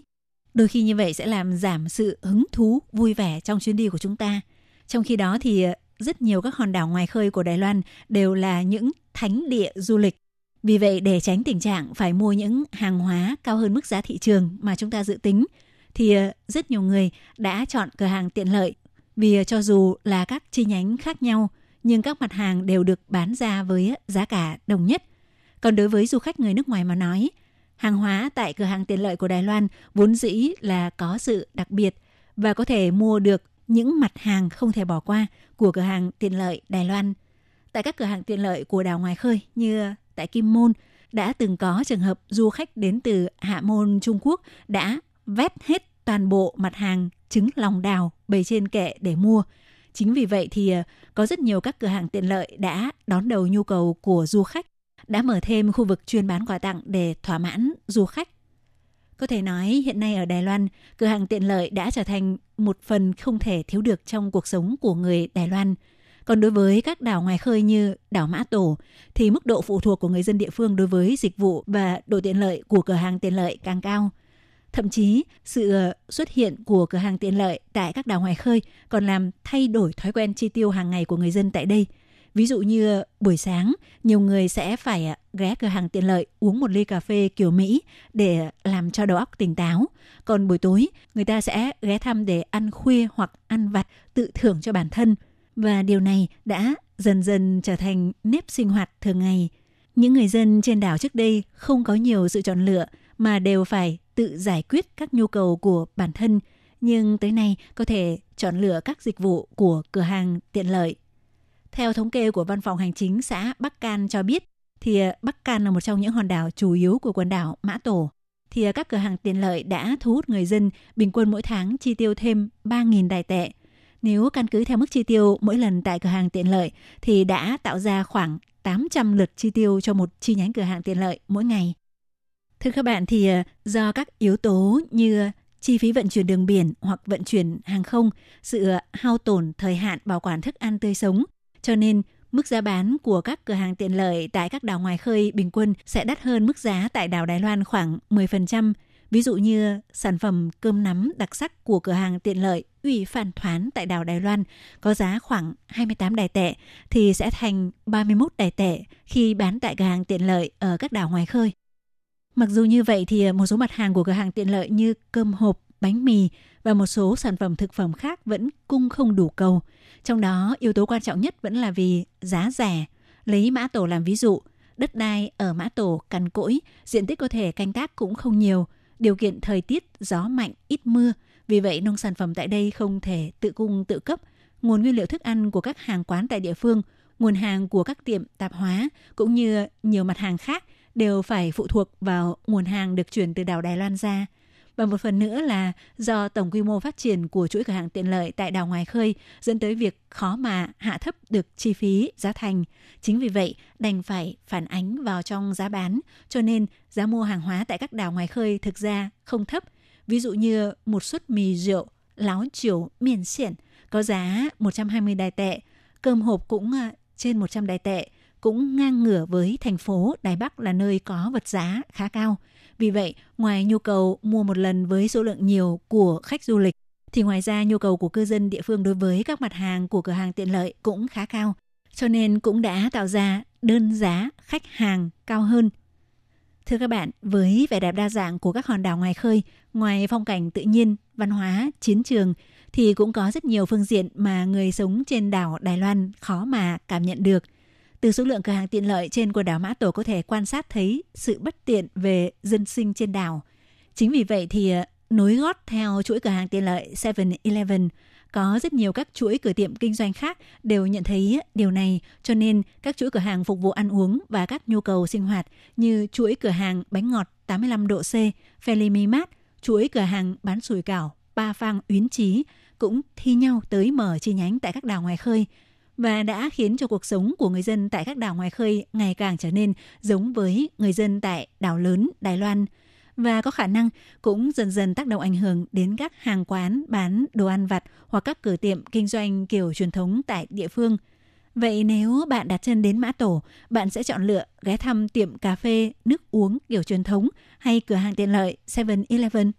Đôi khi như vậy sẽ làm giảm sự hứng thú, vui vẻ trong chuyến đi của chúng ta. Trong khi đó thì ờ, rất nhiều các hòn đảo ngoài khơi của Đài Loan đều là những thánh địa du lịch. Vì vậy để tránh tình trạng phải mua những hàng hóa cao hơn mức giá thị trường mà chúng ta dự tính thì ờ, rất nhiều người đã chọn cửa hàng tiện lợi vì ờ, cho dù là các chi nhánh khác nhau nhưng các mặt hàng đều được bán ra với giá cả đồng nhất. Còn đối với du khách người nước ngoài mà nói, hàng hóa tại cửa hàng tiện lợi của Đài Loan vốn dĩ là có sự đặc biệt và có thể mua được những mặt hàng không thể bỏ qua của cửa hàng tiện lợi Đài Loan. Tại các cửa hàng tiện lợi của đảo ngoài khơi như ờ, tại Kim Môn đã từng có trường hợp du khách đến từ Hạ Môn Trung Quốc đã vét hết toàn bộ mặt hàng trứng lòng đào bày trên kệ để mua Chính vì vậy thì ờ, có rất nhiều các cửa hàng tiện lợi đã đón đầu nhu cầu của du khách, đã mở thêm khu vực chuyên bán quà tặng để thỏa mãn du khách. Có thể nói hiện nay ở Đài Loan, cửa hàng tiện lợi đã trở thành một phần không thể thiếu được trong cuộc sống của người Đài Loan. Còn đối với các đảo ngoài khơi như đảo Mã Tổ thì mức độ phụ thuộc của người dân địa phương đối với dịch vụ và độ tiện lợi của cửa hàng tiện lợi càng cao. Thậm chí, sự ờ, xuất hiện của cửa hàng tiện lợi tại các đảo ngoài khơi còn làm thay đổi thói quen chi tiêu hàng ngày của người dân tại đây. Ví dụ như ờ, buổi sáng, nhiều người sẽ phải ờ, ghé cửa hàng tiện lợi uống một ly cà phê kiểu Mỹ để làm cho đầu óc tỉnh táo. Còn buổi tối, người ta sẽ ghé thăm để ăn khuya hoặc ăn vặt tự thưởng cho bản thân. Và điều này đã dần dần trở thành nếp sinh hoạt thường ngày. Những người dân trên đảo trước đây không có nhiều sự chọn lựa mà đều phải tự giải quyết các nhu cầu của bản thân, nhưng tới nay có thể chọn lựa các dịch vụ của cửa hàng tiện lợi. Theo thống kê của Văn phòng Hành chính xã Bắc Can cho biết, thì Bắc Can là một trong những hòn đảo chủ yếu của quần đảo Mã Tổ. Thì các cửa hàng tiện lợi đã thu hút người dân bình quân mỗi tháng chi tiêu thêm 3.000 đài tệ. Nếu căn cứ theo mức chi tiêu mỗi lần tại cửa hàng tiện lợi thì đã tạo ra khoảng 800 lượt chi tiêu cho một chi nhánh cửa hàng tiện lợi mỗi ngày. Thưa các bạn thì ờ, do các yếu tố như ờ, chi phí vận chuyển đường biển hoặc vận chuyển hàng không, sự ờ, hao tổn thời hạn bảo quản thức ăn tươi sống, cho nên mức giá bán của các cửa hàng tiện lợi tại các đảo ngoài khơi bình quân sẽ đắt hơn mức giá tại đảo Đài Loan khoảng 10%. Ví dụ như sản phẩm cơm nắm đặc sắc của cửa hàng tiện lợi Ủy Phản Thoán tại đảo Đài Loan có giá khoảng 28 đài tệ thì sẽ thành 31 đài tệ khi bán tại cửa hàng tiện lợi ở các đảo ngoài khơi. Mặc dù như vậy thì à, một số mặt hàng của cửa hàng tiện lợi như cơm hộp, bánh mì và một số sản phẩm thực phẩm khác vẫn cung không đủ cầu. Trong đó, yếu tố quan trọng nhất vẫn là vì giá rẻ. Lấy Mã Tổ làm ví dụ, đất đai ở Mã Tổ cằn cỗi, diện tích có thể canh tác cũng không nhiều, điều kiện thời tiết gió mạnh, ít mưa. Vì vậy, nông sản phẩm tại đây không thể tự cung tự cấp. Nguồn nguyên liệu thức ăn của các hàng quán tại địa phương, nguồn hàng của các tiệm tạp hóa cũng như nhiều mặt hàng khác đều phải phụ thuộc vào nguồn hàng được chuyển từ đảo Đài Loan ra – và một phần nữa là do tổng quy mô phát triển của chuỗi cửa hàng tiện lợi tại đảo ngoài khơi dẫn tới việc khó mà hạ thấp được chi phí giá thành. Chính vì vậy, đành phải phản ánh vào trong giá bán, cho nên giá mua hàng hóa tại các đảo ngoài khơi thực ra không thấp. Ví dụ như một suất mì rượu, láo chiều, miền xiển có giá 120 đài tệ, cơm hộp cũng à, trên 100 đài tệ, cũng ngang ngửa với thành phố Đài Bắc là nơi có vật giá khá cao. Vì vậy, ngoài nhu cầu mua một lần với số lượng nhiều của khách du lịch, thì ngoài ra nhu cầu của cư dân địa phương đối với các mặt hàng của cửa hàng tiện lợi cũng khá cao. Cho nên cũng đã tạo ra đơn giá khách hàng cao hơn. Thưa các bạn, với vẻ đẹp đa dạng của các hòn đảo ngoài khơi, ngoài phong cảnh tự nhiên, văn hóa, chiến trường, thì cũng có rất nhiều phương diện mà người sống trên đảo Đài Loan khó mà cảm nhận được – từ số lượng cửa hàng tiện lợi trên quần đảo Mã Tổ có thể quan sát thấy sự bất tiện về dân sinh trên đảo. Chính vì vậy thì ờ, nối gót theo chuỗi cửa hàng tiện lợi 7-Eleven có rất nhiều các chuỗi cửa tiệm kinh doanh khác đều nhận thấy điều này cho nên các chuỗi cửa hàng phục vụ ăn uống và các nhu cầu sinh hoạt như chuỗi cửa hàng bánh ngọt 85 độ C, Felimi Mart, chuỗi cửa hàng bán sủi cảo, Ba Phang Uyến Trí cũng thi nhau tới mở chi nhánh tại các đảo ngoài khơi – và đã khiến cho cuộc sống của người dân tại các đảo ngoài khơi ngày càng trở nên giống với người dân tại đảo lớn Đài Loan và có khả năng cũng dần dần tác động ảnh hưởng đến các hàng quán bán đồ ăn vặt hoặc các cửa tiệm kinh doanh kiểu truyền thống tại địa phương. Vậy nếu bạn đặt chân đến Mã Tổ, bạn sẽ chọn lựa ghé thăm tiệm cà phê, nước uống kiểu truyền thống hay cửa hàng tiện lợi 7-Eleven.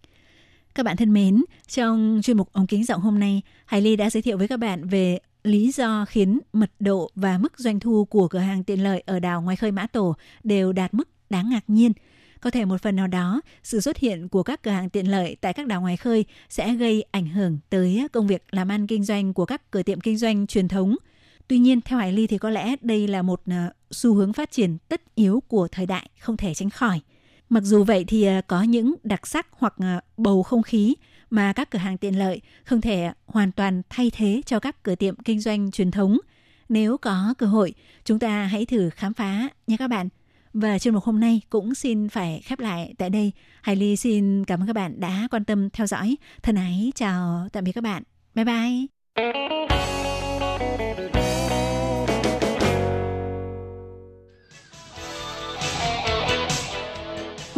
Các bạn thân mến, trong chuyên mục ống kính rộng hôm nay, Hải Ly đã giới thiệu với các bạn về lý do khiến mật độ và mức doanh thu của cửa hàng tiện lợi ở đảo ngoài khơi Mã Tổ đều đạt mức đáng ngạc nhiên. Có thể một phần nào đó, sự xuất hiện của các cửa hàng tiện lợi tại các đảo ngoài khơi sẽ gây ảnh hưởng tới công việc làm ăn kinh doanh của các cửa tiệm kinh doanh truyền thống. Tuy nhiên, theo Hải Ly thì có lẽ đây là một ờ, xu hướng phát triển tất yếu của thời đại, không thể tránh khỏi. Mặc dù vậy thì ờ, có những đặc sắc hoặc ờ, bầu không khí mà các cửa hàng tiện lợi không thể hoàn toàn thay thế cho các cửa tiệm kinh doanh truyền thống. Nếu có cơ hội, chúng ta hãy thử khám phá nha các bạn. Và chương mục hôm nay cũng xin phải khép lại tại đây. Hải Ly xin cảm ơn các bạn đã quan tâm theo dõi. Thân ái chào tạm biệt các bạn. Bye bye.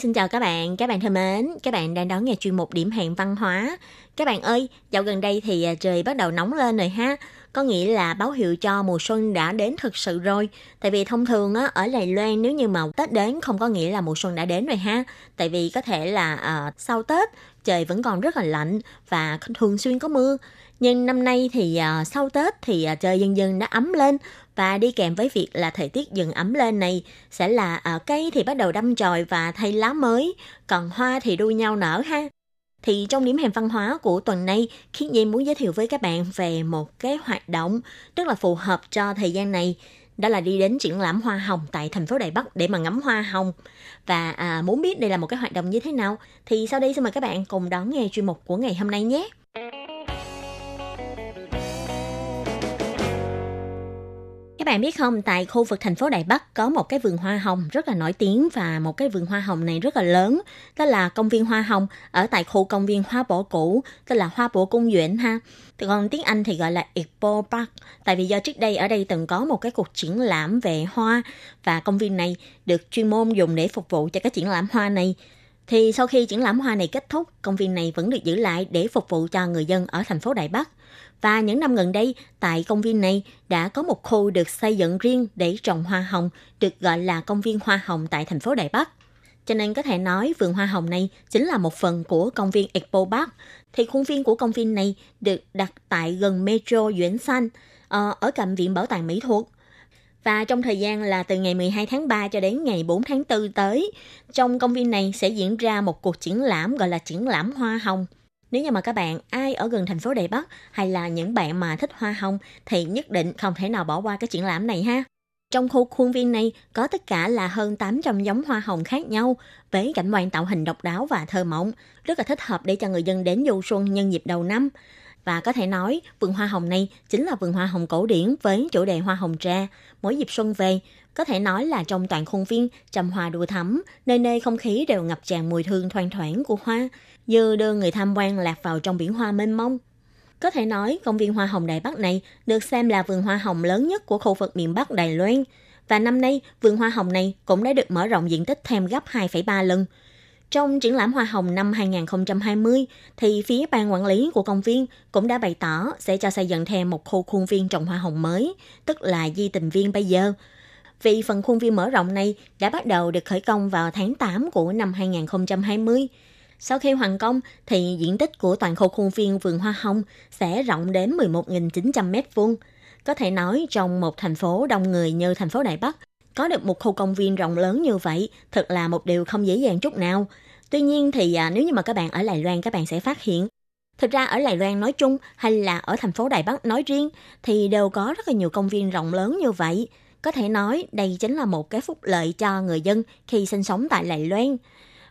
Xin chào các bạn, các bạn thân mến, các bạn đang đón nghe chuyên mục điểm hẹn văn hóa. Các bạn ơi, dạo gần đây thì à, trời bắt đầu nóng lên rồi ha, có nghĩa là báo hiệu cho mùa xuân đã đến thực sự rồi. Tại vì thông thường á, ở Đài Loan nếu như mà Tết đến không có nghĩa là mùa xuân đã đến rồi ha. Tại vì có thể là à, sau Tết trời vẫn còn rất là lạnh và thường xuyên có mưa. Nhưng năm nay thì à, sau Tết thì à, trời dần dần đã ấm lên và đi kèm với việc là thời tiết dần ấm lên này sẽ là ờ, ở cây thì bắt đầu đâm chồi và thay lá mới, còn hoa thì đua nhau nở ha. Thì trong điểm hẹn văn hóa của tuần này, Khiết Nhi muốn giới thiệu với các bạn về một cái hoạt động rất là phù hợp cho thời gian này. Đó là đi đến triển lãm hoa hồng tại thành phố Đài Bắc để mà ngắm hoa hồng. Và à, muốn biết đây là một cái hoạt động như thế nào thì sau đây xin mời các bạn cùng đón nghe chuyên mục của ngày hôm nay nhé. Các bạn biết không, tại khu vực thành phố Đài Bắc có một cái vườn hoa hồng rất là nổi tiếng và một cái vườn hoa hồng này rất là lớn. Đó là công viên hoa hồng ở tại khu công viên hoa bổ cũ, tức là hoa bổ cung duyện ha. Còn tiếng Anh thì gọi là Expo Park. Tại vì do trước đây ở đây từng có một cái cuộc triển lãm về hoa và công viên này được chuyên môn dùng để phục vụ cho cái triển lãm hoa này. Thì sau khi triển lãm hoa này kết thúc, công viên này vẫn được giữ lại để phục vụ cho người dân ở thành phố Đài Bắc. Và những năm gần đây, tại công viên này đã có một khu được xây dựng riêng để trồng hoa hồng, được gọi là công viên hoa hồng tại thành phố Đài Bắc. Cho nên có thể nói vườn hoa hồng này chính là một phần của công viên Expo Park. Thì khuôn viên của công viên này được đặt tại gần Metro Duyển Xanh, ờ, ở cạnh Viện Bảo tàng Mỹ thuật. Và trong thời gian là từ ngày 12 tháng 3 cho đến ngày 4 tháng 4 tới, trong công viên này sẽ diễn ra một cuộc triển lãm gọi là triển lãm hoa hồng – nếu như mà các bạn ai ở gần thành phố Đài Bắc hay là những bạn mà thích hoa hồng thì nhất định không thể nào bỏ qua cái triển lãm này ha. Trong khu khuôn viên này có tất cả là hơn 800 giống hoa hồng khác nhau với cảnh quan tạo hình độc đáo và thơ mộng, rất là thích hợp để cho người dân đến du xuân nhân dịp đầu năm. Và có thể nói, vườn hoa hồng này chính là vườn hoa hồng cổ điển với chủ đề hoa hồng tre. Mỗi dịp xuân về, có thể nói là trong toàn khuôn viên trầm hoa đua thắm, nơi nơi không khí đều ngập tràn mùi hương thoang thoảng của hoa, như đưa người tham quan lạc vào trong biển hoa mênh mông. Có thể nói, công viên hoa hồng Đài Bắc này được xem là vườn hoa hồng lớn nhất của khu vực miền Bắc Đài Loan. Và năm nay, vườn hoa hồng này cũng đã được mở rộng diện tích thêm gấp 2,3 lần. Trong triển lãm hoa hồng năm 2020, thì phía ban quản lý của công viên cũng đã bày tỏ sẽ cho xây dựng thêm một khu khuôn viên trồng hoa hồng mới, tức là di tình viên bây giờ. Vì phần khuôn viên mở rộng này đã bắt đầu được khởi công vào tháng 8 của năm 2020. Sau khi hoàn công, thì diện tích của toàn khu khuôn viên vườn hoa hồng sẽ rộng đến 11.900 m2. Có thể nói trong một thành phố đông người như thành phố Đài Bắc, có được một khu công viên rộng lớn như vậy thật là một điều không dễ dàng chút nào. Tuy nhiên thì à, nếu như mà các bạn ở Lài Loan các bạn sẽ phát hiện Thực ra ở Lài Loan nói chung hay là ở thành phố Đài Bắc nói riêng thì đều có rất là nhiều công viên rộng lớn như vậy. Có thể nói đây chính là một cái phúc lợi cho người dân khi sinh sống tại Lài Loan.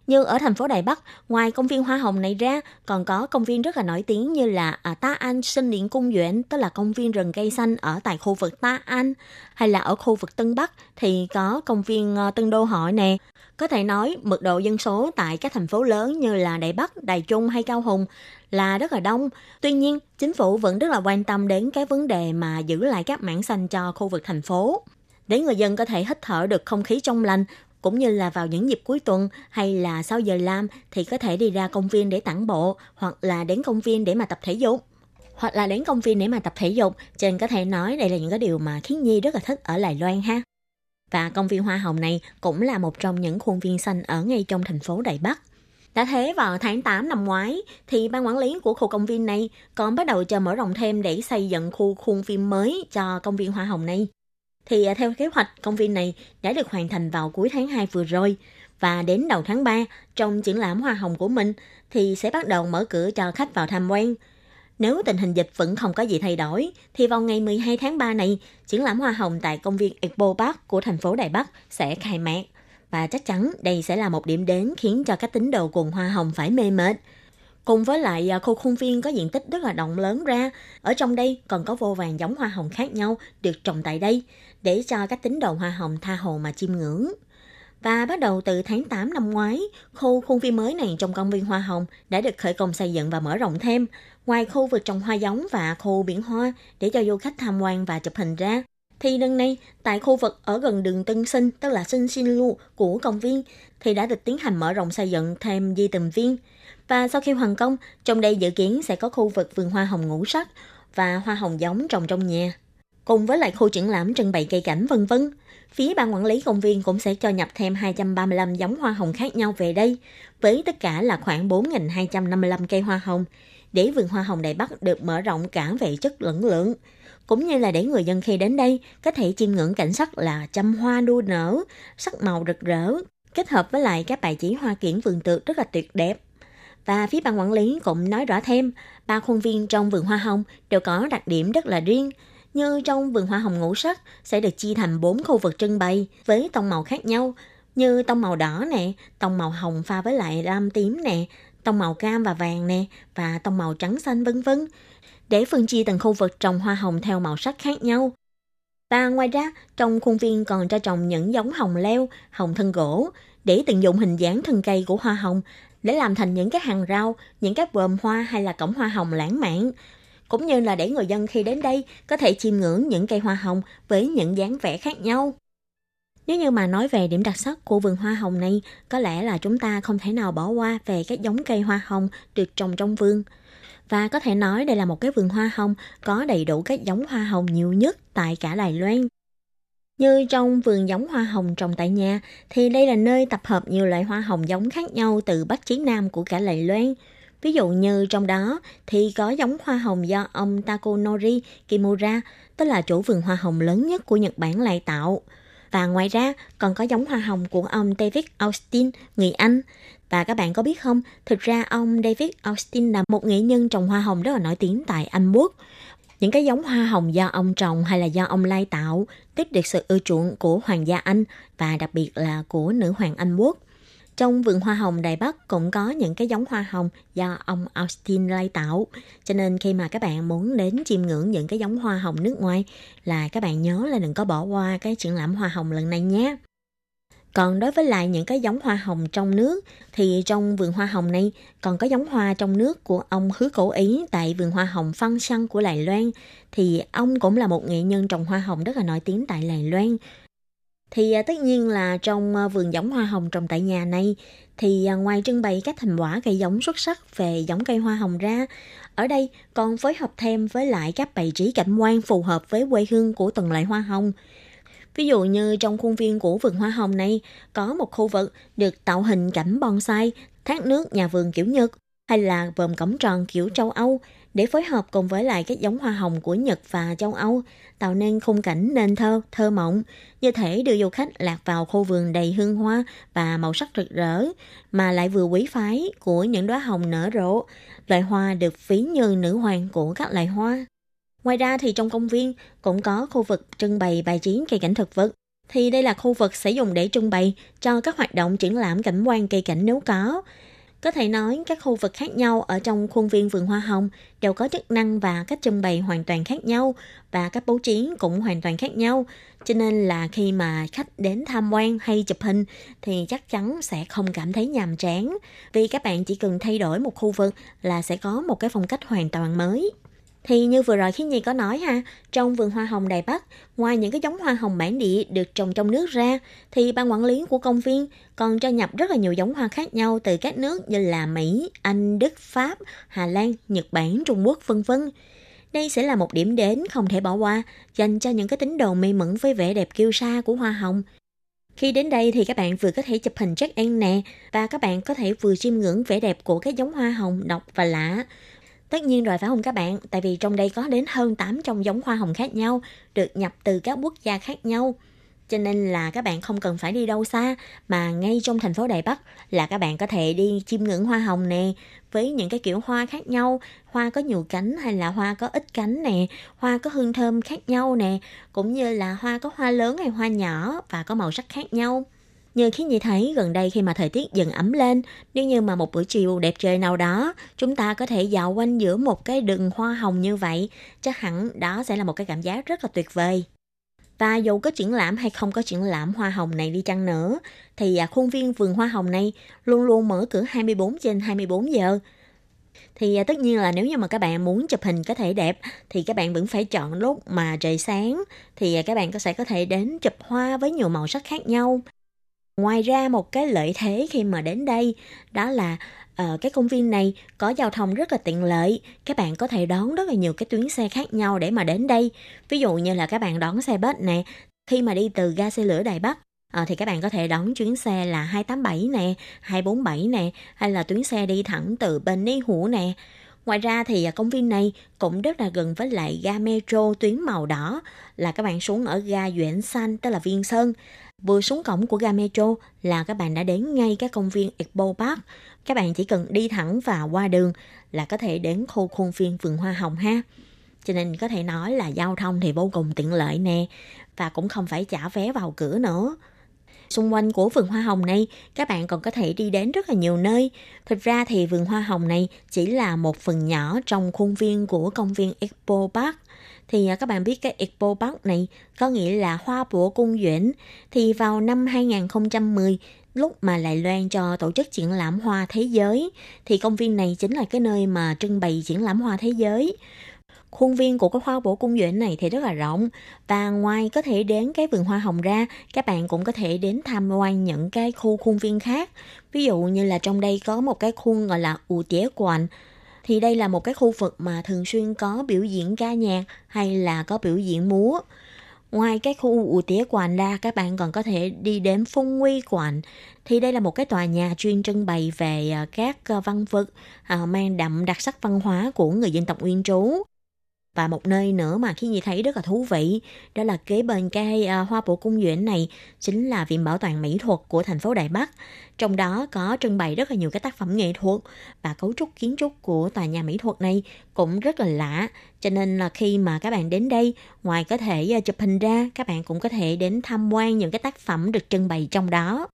Như ở thành phố Đài Bắc, ngoài công viên Hoa Hồng này ra, còn có công viên rất là nổi tiếng như là à, Ta An Sinh Điện Cung Duyện, tức là công viên rừng cây xanh ở tại khu vực Ta An, hay là ở khu vực Tân Bắc thì có công viên à, Tân Đô Hội nè. Có thể nói mật độ dân số tại các thành phố lớn như là Đài Bắc, Đài Trung hay Cao Hùng là rất là đông. Tuy nhiên, chính phủ vẫn rất là quan tâm đến cái vấn đề mà giữ lại các mảng xanh cho khu vực thành phố để người dân có thể hít thở được không khí trong lành cũng như là vào những dịp cuối tuần hay là sau giờ làm thì có thể đi ra công viên để tản bộ hoặc là đến công viên để mà tập thể dục. Hoặc là đến công viên để mà tập thể dục trên có thể nói đây là những cái điều mà khiến nhi rất là thích ở đài Loan ha. Và công viên hoa hồng này cũng là một trong những khuôn viên xanh ở ngay trong thành phố Đài Bắc. Đã thế vào tháng 8 năm ngoái thì ban quản lý của khu công viên này còn bắt đầu cho mở rộng thêm để xây dựng khu khuôn viên mới cho công viên hoa hồng này thì à, theo kế hoạch công viên này đã được hoàn thành vào cuối tháng 2 vừa rồi và đến đầu tháng 3 trong triển lãm hoa hồng của mình thì sẽ bắt đầu mở cửa cho khách vào tham quan. Nếu tình hình dịch vẫn không có gì thay đổi, thì vào ngày 12 tháng 3 này, triển lãm hoa hồng tại công viên Expo Park của thành phố Đài Bắc sẽ khai mạc. và chắc chắn đây sẽ là một điểm đến khiến cho các tín đồ cùng hoa hồng phải mê mệt. Cùng với lại à, khu khuôn viên có diện tích rất là rộng lớn ra, ở trong đây còn có vô vàng giống hoa hồng khác nhau được trồng tại đây để cho các tín đồ hoa hồng tha hồ mà chiêm ngưỡng. Và bắt đầu từ tháng 8 năm ngoái, khu khuôn viên mới này trong công viên Hoa Hồng đã được khởi công xây dựng và mở rộng thêm. Ngoài khu vực trồng hoa giống và khu biển hoa để cho du khách tham quan và chụp hình ra, thì lần này tại khu vực ở gần đường Tân Sinh, tức là Sinh Sinh Lu của công viên, thì đã được tiến hành mở rộng xây dựng thêm di tầm viên. Và sau khi hoàn công, trong đây dự kiến sẽ có khu vực vườn hoa hồng ngũ sắc và hoa hồng giống trồng trong nhà. Cùng với lại khu triển lãm trưng bày cây cảnh vân vân. Phía ban quản lý công viên cũng sẽ cho nhập thêm 235 giống hoa hồng khác nhau về đây, với tất cả là khoảng 4.255 cây hoa hồng, để vườn hoa hồng Đài Bắc được mở rộng cả về chất lẫn lượng cũng như là để người dân khi đến đây có thể chiêm ngưỡng cảnh sắc là trăm hoa đua nở, sắc màu rực rỡ, kết hợp với lại các bài chỉ hoa kiển vườn tược rất là tuyệt đẹp. Và phía ban quản lý cũng nói rõ thêm, ba khuôn viên trong vườn hoa hồng đều có đặc điểm rất là riêng, như trong vườn hoa hồng ngũ sắc sẽ được chia thành 4 khu vực trưng bày với tông màu khác nhau, như tông màu đỏ nè, tông màu hồng pha với lại lam tím nè, tông màu cam và vàng nè và tông màu trắng xanh vân vân. Để phân chia từng khu vực trồng hoa hồng theo màu sắc khác nhau. Và ngoài ra, trong khuôn viên còn cho trồng những giống hồng leo, hồng thân gỗ. Để tận dụng hình dáng thân cây của hoa hồng để làm thành những cái hàng rau, những cái vườn hoa hay là cổng hoa hồng lãng mạn. Cũng như là để người dân khi đến đây có thể chiêm ngưỡng những cây hoa hồng với những dáng vẻ khác nhau. Nếu như mà nói về điểm đặc sắc của vườn hoa hồng này, có lẽ là chúng ta không thể nào bỏ qua về các giống cây hoa hồng được trồng trong vườn. Và có thể nói đây là một cái vườn hoa hồng có đầy đủ các giống hoa hồng nhiều nhất tại cả Đài Loan. Như trong vườn giống hoa hồng trồng tại nhà, thì đây là nơi tập hợp nhiều loại hoa hồng giống khác nhau từ Bắc chí Nam của cả Lầy Loan. Ví dụ như trong đó thì có giống hoa hồng do ông Takonori Kimura, tức là chủ vườn hoa hồng lớn nhất của Nhật Bản lại tạo. Và ngoài ra còn có giống hoa hồng của ông David Austin, người Anh. Và các bạn có biết không, thực ra ông David Austin là một nghệ nhân trồng hoa hồng rất là nổi tiếng tại Anh Quốc. Những cái giống hoa hồng do ông trồng hay là do ông lai tạo tiếp được sự ưa chuộng của hoàng gia Anh và đặc biệt là của nữ hoàng Anh Quốc. Trong vườn hoa hồng Đài Bắc cũng có những cái giống hoa hồng do ông Austin lai tạo. Cho nên khi mà các bạn muốn đến chiêm ngưỡng những cái giống hoa hồng nước ngoài là các bạn nhớ là đừng có bỏ qua cái triển lãm hoa hồng lần này nhé. Còn đối với lại những cái giống hoa hồng trong nước thì trong vườn hoa hồng này còn có giống hoa trong nước của ông Hứa Cổ Ý tại vườn hoa hồng Phân Săn của Đài Loan. Thì ông cũng là một nghệ nhân trồng hoa hồng rất là nổi tiếng tại Đài Loan. Thì à, tất nhiên là trong à, vườn giống hoa hồng trồng tại nhà này thì à, ngoài trưng bày các thành quả cây giống xuất sắc về giống cây hoa hồng ra, ở đây còn phối hợp thêm với lại các bày trí cảnh quan phù hợp với quê hương của từng loại hoa hồng. Ví dụ như trong khuôn viên của vườn hoa hồng này có một khu vực được tạo hình cảnh bonsai, thác nước nhà vườn kiểu Nhật hay là vòm cổng tròn kiểu châu Âu. Để phối hợp cùng với lại các giống hoa hồng của Nhật và châu Âu, tạo nên khung cảnh nên thơ, thơ mộng, như thể đưa du khách lạc vào khu vườn đầy hương hoa và màu sắc rực rỡ, mà lại vừa quý phái của những đóa hồng nở rộ, loại hoa được ví như nữ hoàng của các loại hoa. Ngoài ra thì trong công viên cũng có khu vực trưng bày bài trí cây cảnh thực vật. Thì đây là khu vực sẽ dùng để trưng bày cho các hoạt động triển lãm cảnh quan cây cảnh nếu có. Có thể nói các khu vực khác nhau ở trong khuôn viên vườn hoa hồng đều có chức năng và cách trưng bày hoàn toàn khác nhau và các bố trí cũng hoàn toàn khác nhau. Cho nên là khi mà khách đến tham quan hay chụp hình thì chắc chắn sẽ không cảm thấy nhàm chán vì các bạn chỉ cần thay đổi một khu vực là sẽ có một cái phong cách hoàn toàn mới. Thì như vừa rồi khi Nhi có nói ha, trong vườn hoa hồng Đài Bắc, ngoài những cái giống hoa hồng bản địa được trồng trong nước ra, thì ban quản lý của công viên còn cho nhập rất là nhiều giống hoa khác nhau từ các nước như là Mỹ, Anh, Đức, Pháp, Hà Lan, Nhật Bản, Trung Quốc, vân vân. Đây sẽ là một điểm đến không thể bỏ qua dành cho những cái tín đồ mê mẩn với vẻ đẹp kiêu sa của hoa hồng. Khi đến đây thì các bạn vừa có thể chụp hình check-in nè và các bạn có thể vừa chiêm ngưỡng vẻ đẹp của các giống hoa hồng độc và lạ Tất nhiên rồi phải không các bạn? Tại vì trong đây có đến hơn 800 giống hoa hồng khác nhau, được nhập từ các quốc gia khác nhau. Cho nên là các bạn không cần phải đi đâu xa, mà ngay trong thành phố Đài Bắc là các bạn có thể đi chiêm ngưỡng hoa hồng nè, với những cái kiểu hoa khác nhau, hoa có nhiều cánh hay là hoa có ít cánh nè, hoa có hương thơm khác nhau nè, cũng như là hoa có hoa lớn hay hoa nhỏ và có màu sắc khác nhau. Như khi Nhi thấy gần đây khi mà thời tiết dần ấm lên, nếu như mà một buổi chiều đẹp trời nào đó, chúng ta có thể dạo quanh giữa một cái đường hoa hồng như vậy, chắc hẳn đó sẽ là một cái cảm giác rất là tuyệt vời. Và dù có triển lãm hay không có triển lãm hoa hồng này đi chăng nữa, thì à, khuôn viên vườn hoa hồng này luôn luôn mở cửa 24 trên 24 giờ. Thì à, tất nhiên là nếu như mà các bạn muốn chụp hình có thể đẹp thì các bạn vẫn phải chọn lúc mà trời sáng thì à, các bạn có sẽ có thể đến chụp hoa với nhiều màu sắc khác nhau. Ngoài ra một cái lợi thế khi mà đến đây đó là ở cái công viên này có giao thông rất là tiện lợi. Các bạn có thể đón rất là nhiều cái tuyến xe khác nhau để mà đến đây. Ví dụ như là các bạn đón xe bus nè, khi mà đi từ ga xe lửa Đài Bắc À, thì các bạn có thể đón chuyến xe là 287 nè, 247 nè, hay là tuyến xe đi thẳng từ bên Ni Hủ nè. Ngoài ra thì ờ, công viên này cũng rất là gần với lại ga metro tuyến màu đỏ là các bạn xuống ở ga Duyện Xanh tức là Viên Sơn. Vừa xuống cổng của ga metro là các bạn đã đến ngay cái công viên Expo Park. Các bạn chỉ cần đi thẳng và qua đường là có thể đến khu khuôn viên vườn hoa hồng ha. Cho nên có thể nói là giao thông thì vô cùng tiện lợi nè và cũng không phải trả vé vào cửa nữa. Xung quanh của vườn hoa hồng này, các bạn còn có thể đi đến rất là nhiều nơi. Thực ra thì vườn hoa hồng này chỉ là một phần nhỏ trong khuôn viên của công viên Expo Park thì à, các bạn biết cái Expo Park này có nghĩa là hoa của cung duyễn thì vào năm 2010 lúc mà Đài Loan cho tổ chức triển lãm hoa thế giới thì công viên này chính là cái nơi mà trưng bày triển lãm hoa thế giới. Khuôn viên của cái hoa bổ cung duyện này thì rất là rộng và ngoài có thể đến cái vườn hoa hồng ra, các bạn cũng có thể đến tham quan những cái khu khuôn viên khác. Ví dụ như là trong đây có một cái khuôn gọi là ủ tía quạnh thì đây là một cái khu vực mà thường xuyên có biểu diễn ca nhạc hay là có biểu diễn múa. Ngoài cái khu ủ tía quản ra, các bạn còn có thể đi đến Phong Nguy Quản. Thì đây là một cái tòa nhà chuyên trưng bày về à, các à, văn vật à, mang đậm đặc sắc văn hóa của người dân tộc Nguyên trú. Và một nơi nữa mà khi Nhi thấy rất là thú vị, đó là kế bên cái uh, hoa bổ cung duyễn này chính là Viện Bảo tàng Mỹ thuật của thành phố Đài Bắc. Trong đó có trưng bày rất là nhiều các tác phẩm nghệ thuật và cấu trúc kiến trúc của tòa nhà mỹ thuật này cũng rất là lạ. Cho nên là khi mà các bạn đến đây, ngoài có thể uh, chụp hình ra, các bạn cũng có thể đến tham quan những cái tác phẩm được trưng bày trong đó.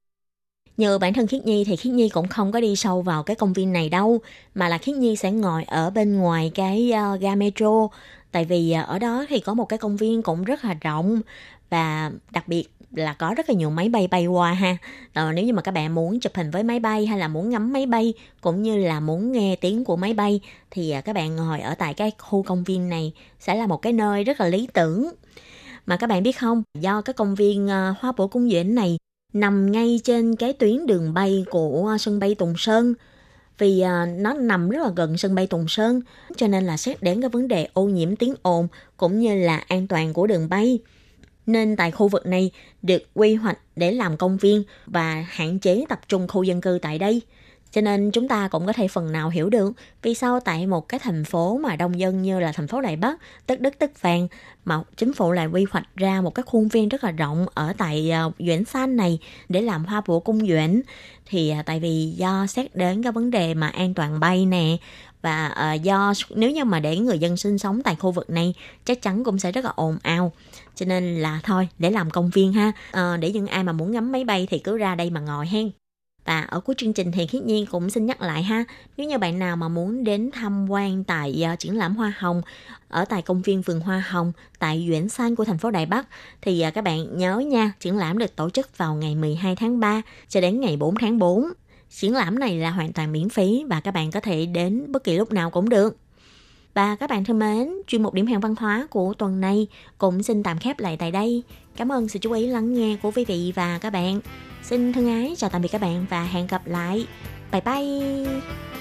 Nhờ bản thân Khiết Nhi thì Khiết Nhi cũng không có đi sâu vào cái công viên này đâu, mà là Khiết Nhi sẽ ngồi ở bên ngoài cái uh, ga metro, tại vì uh, ở đó thì có một cái công viên cũng rất là rộng và đặc biệt là có rất là nhiều máy bay bay qua ha. rồi nếu như mà các bạn muốn chụp hình với máy bay hay là muốn ngắm máy bay cũng như là muốn nghe tiếng của máy bay thì uh, các bạn ngồi ở tại cái khu công viên này sẽ là một cái nơi rất là lý tưởng. Mà các bạn biết không, do cái công viên uh, Hoa Bổ Cung Duyễn này nằm ngay trên cái tuyến đường bay của à, sân bay Tùng Sơn vì à, nó nằm rất là gần sân bay Tùng Sơn, cho nên là xét đến cái vấn đề ô nhiễm tiếng ồn cũng như là an toàn của đường bay nên tại khu vực này được quy hoạch để làm công viên và hạn chế tập trung khu dân cư tại đây. Cho nên chúng ta cũng có thể phần nào hiểu được vì sao tại một cái thành phố mà đông dân như là thành phố Đài Bắc, tất đất tất vàng mà chính phủ lại quy hoạch ra một cái khuôn viên rất là rộng ở tại ờ, uh, San này để làm hoa bổ cung Duyễn thì uh, tại vì do xét đến cái vấn đề mà an toàn bay nè và uh, do nếu như mà để người dân sinh sống tại khu vực này chắc chắn cũng sẽ rất là ồn ào. Cho nên là thôi để làm công viên ha. Uh, để những ai mà muốn ngắm máy bay thì cứ ra đây mà ngồi hen và ở cuối chương trình thì Khiết Nhiên cũng xin nhắc lại ha, nếu như bạn nào mà muốn đến tham quan tại uh, triển lãm hoa hồng ở tại công viên vườn hoa hồng tại Duyển San của thành phố Đài Bắc thì uh, các bạn nhớ nha, triển lãm được tổ chức vào ngày 12 tháng 3 cho đến ngày 4 tháng 4. Triển lãm này là hoàn toàn miễn phí và các bạn có thể đến bất kỳ lúc nào cũng được. Và các bạn thân mến, chuyên mục điểm hẹn văn hóa của tuần này cũng xin tạm khép lại tại đây. Cảm ơn sự chú ý lắng nghe của quý vị và các bạn. Xin thân ái chào tạm biệt các bạn và hẹn gặp lại. Bye bye!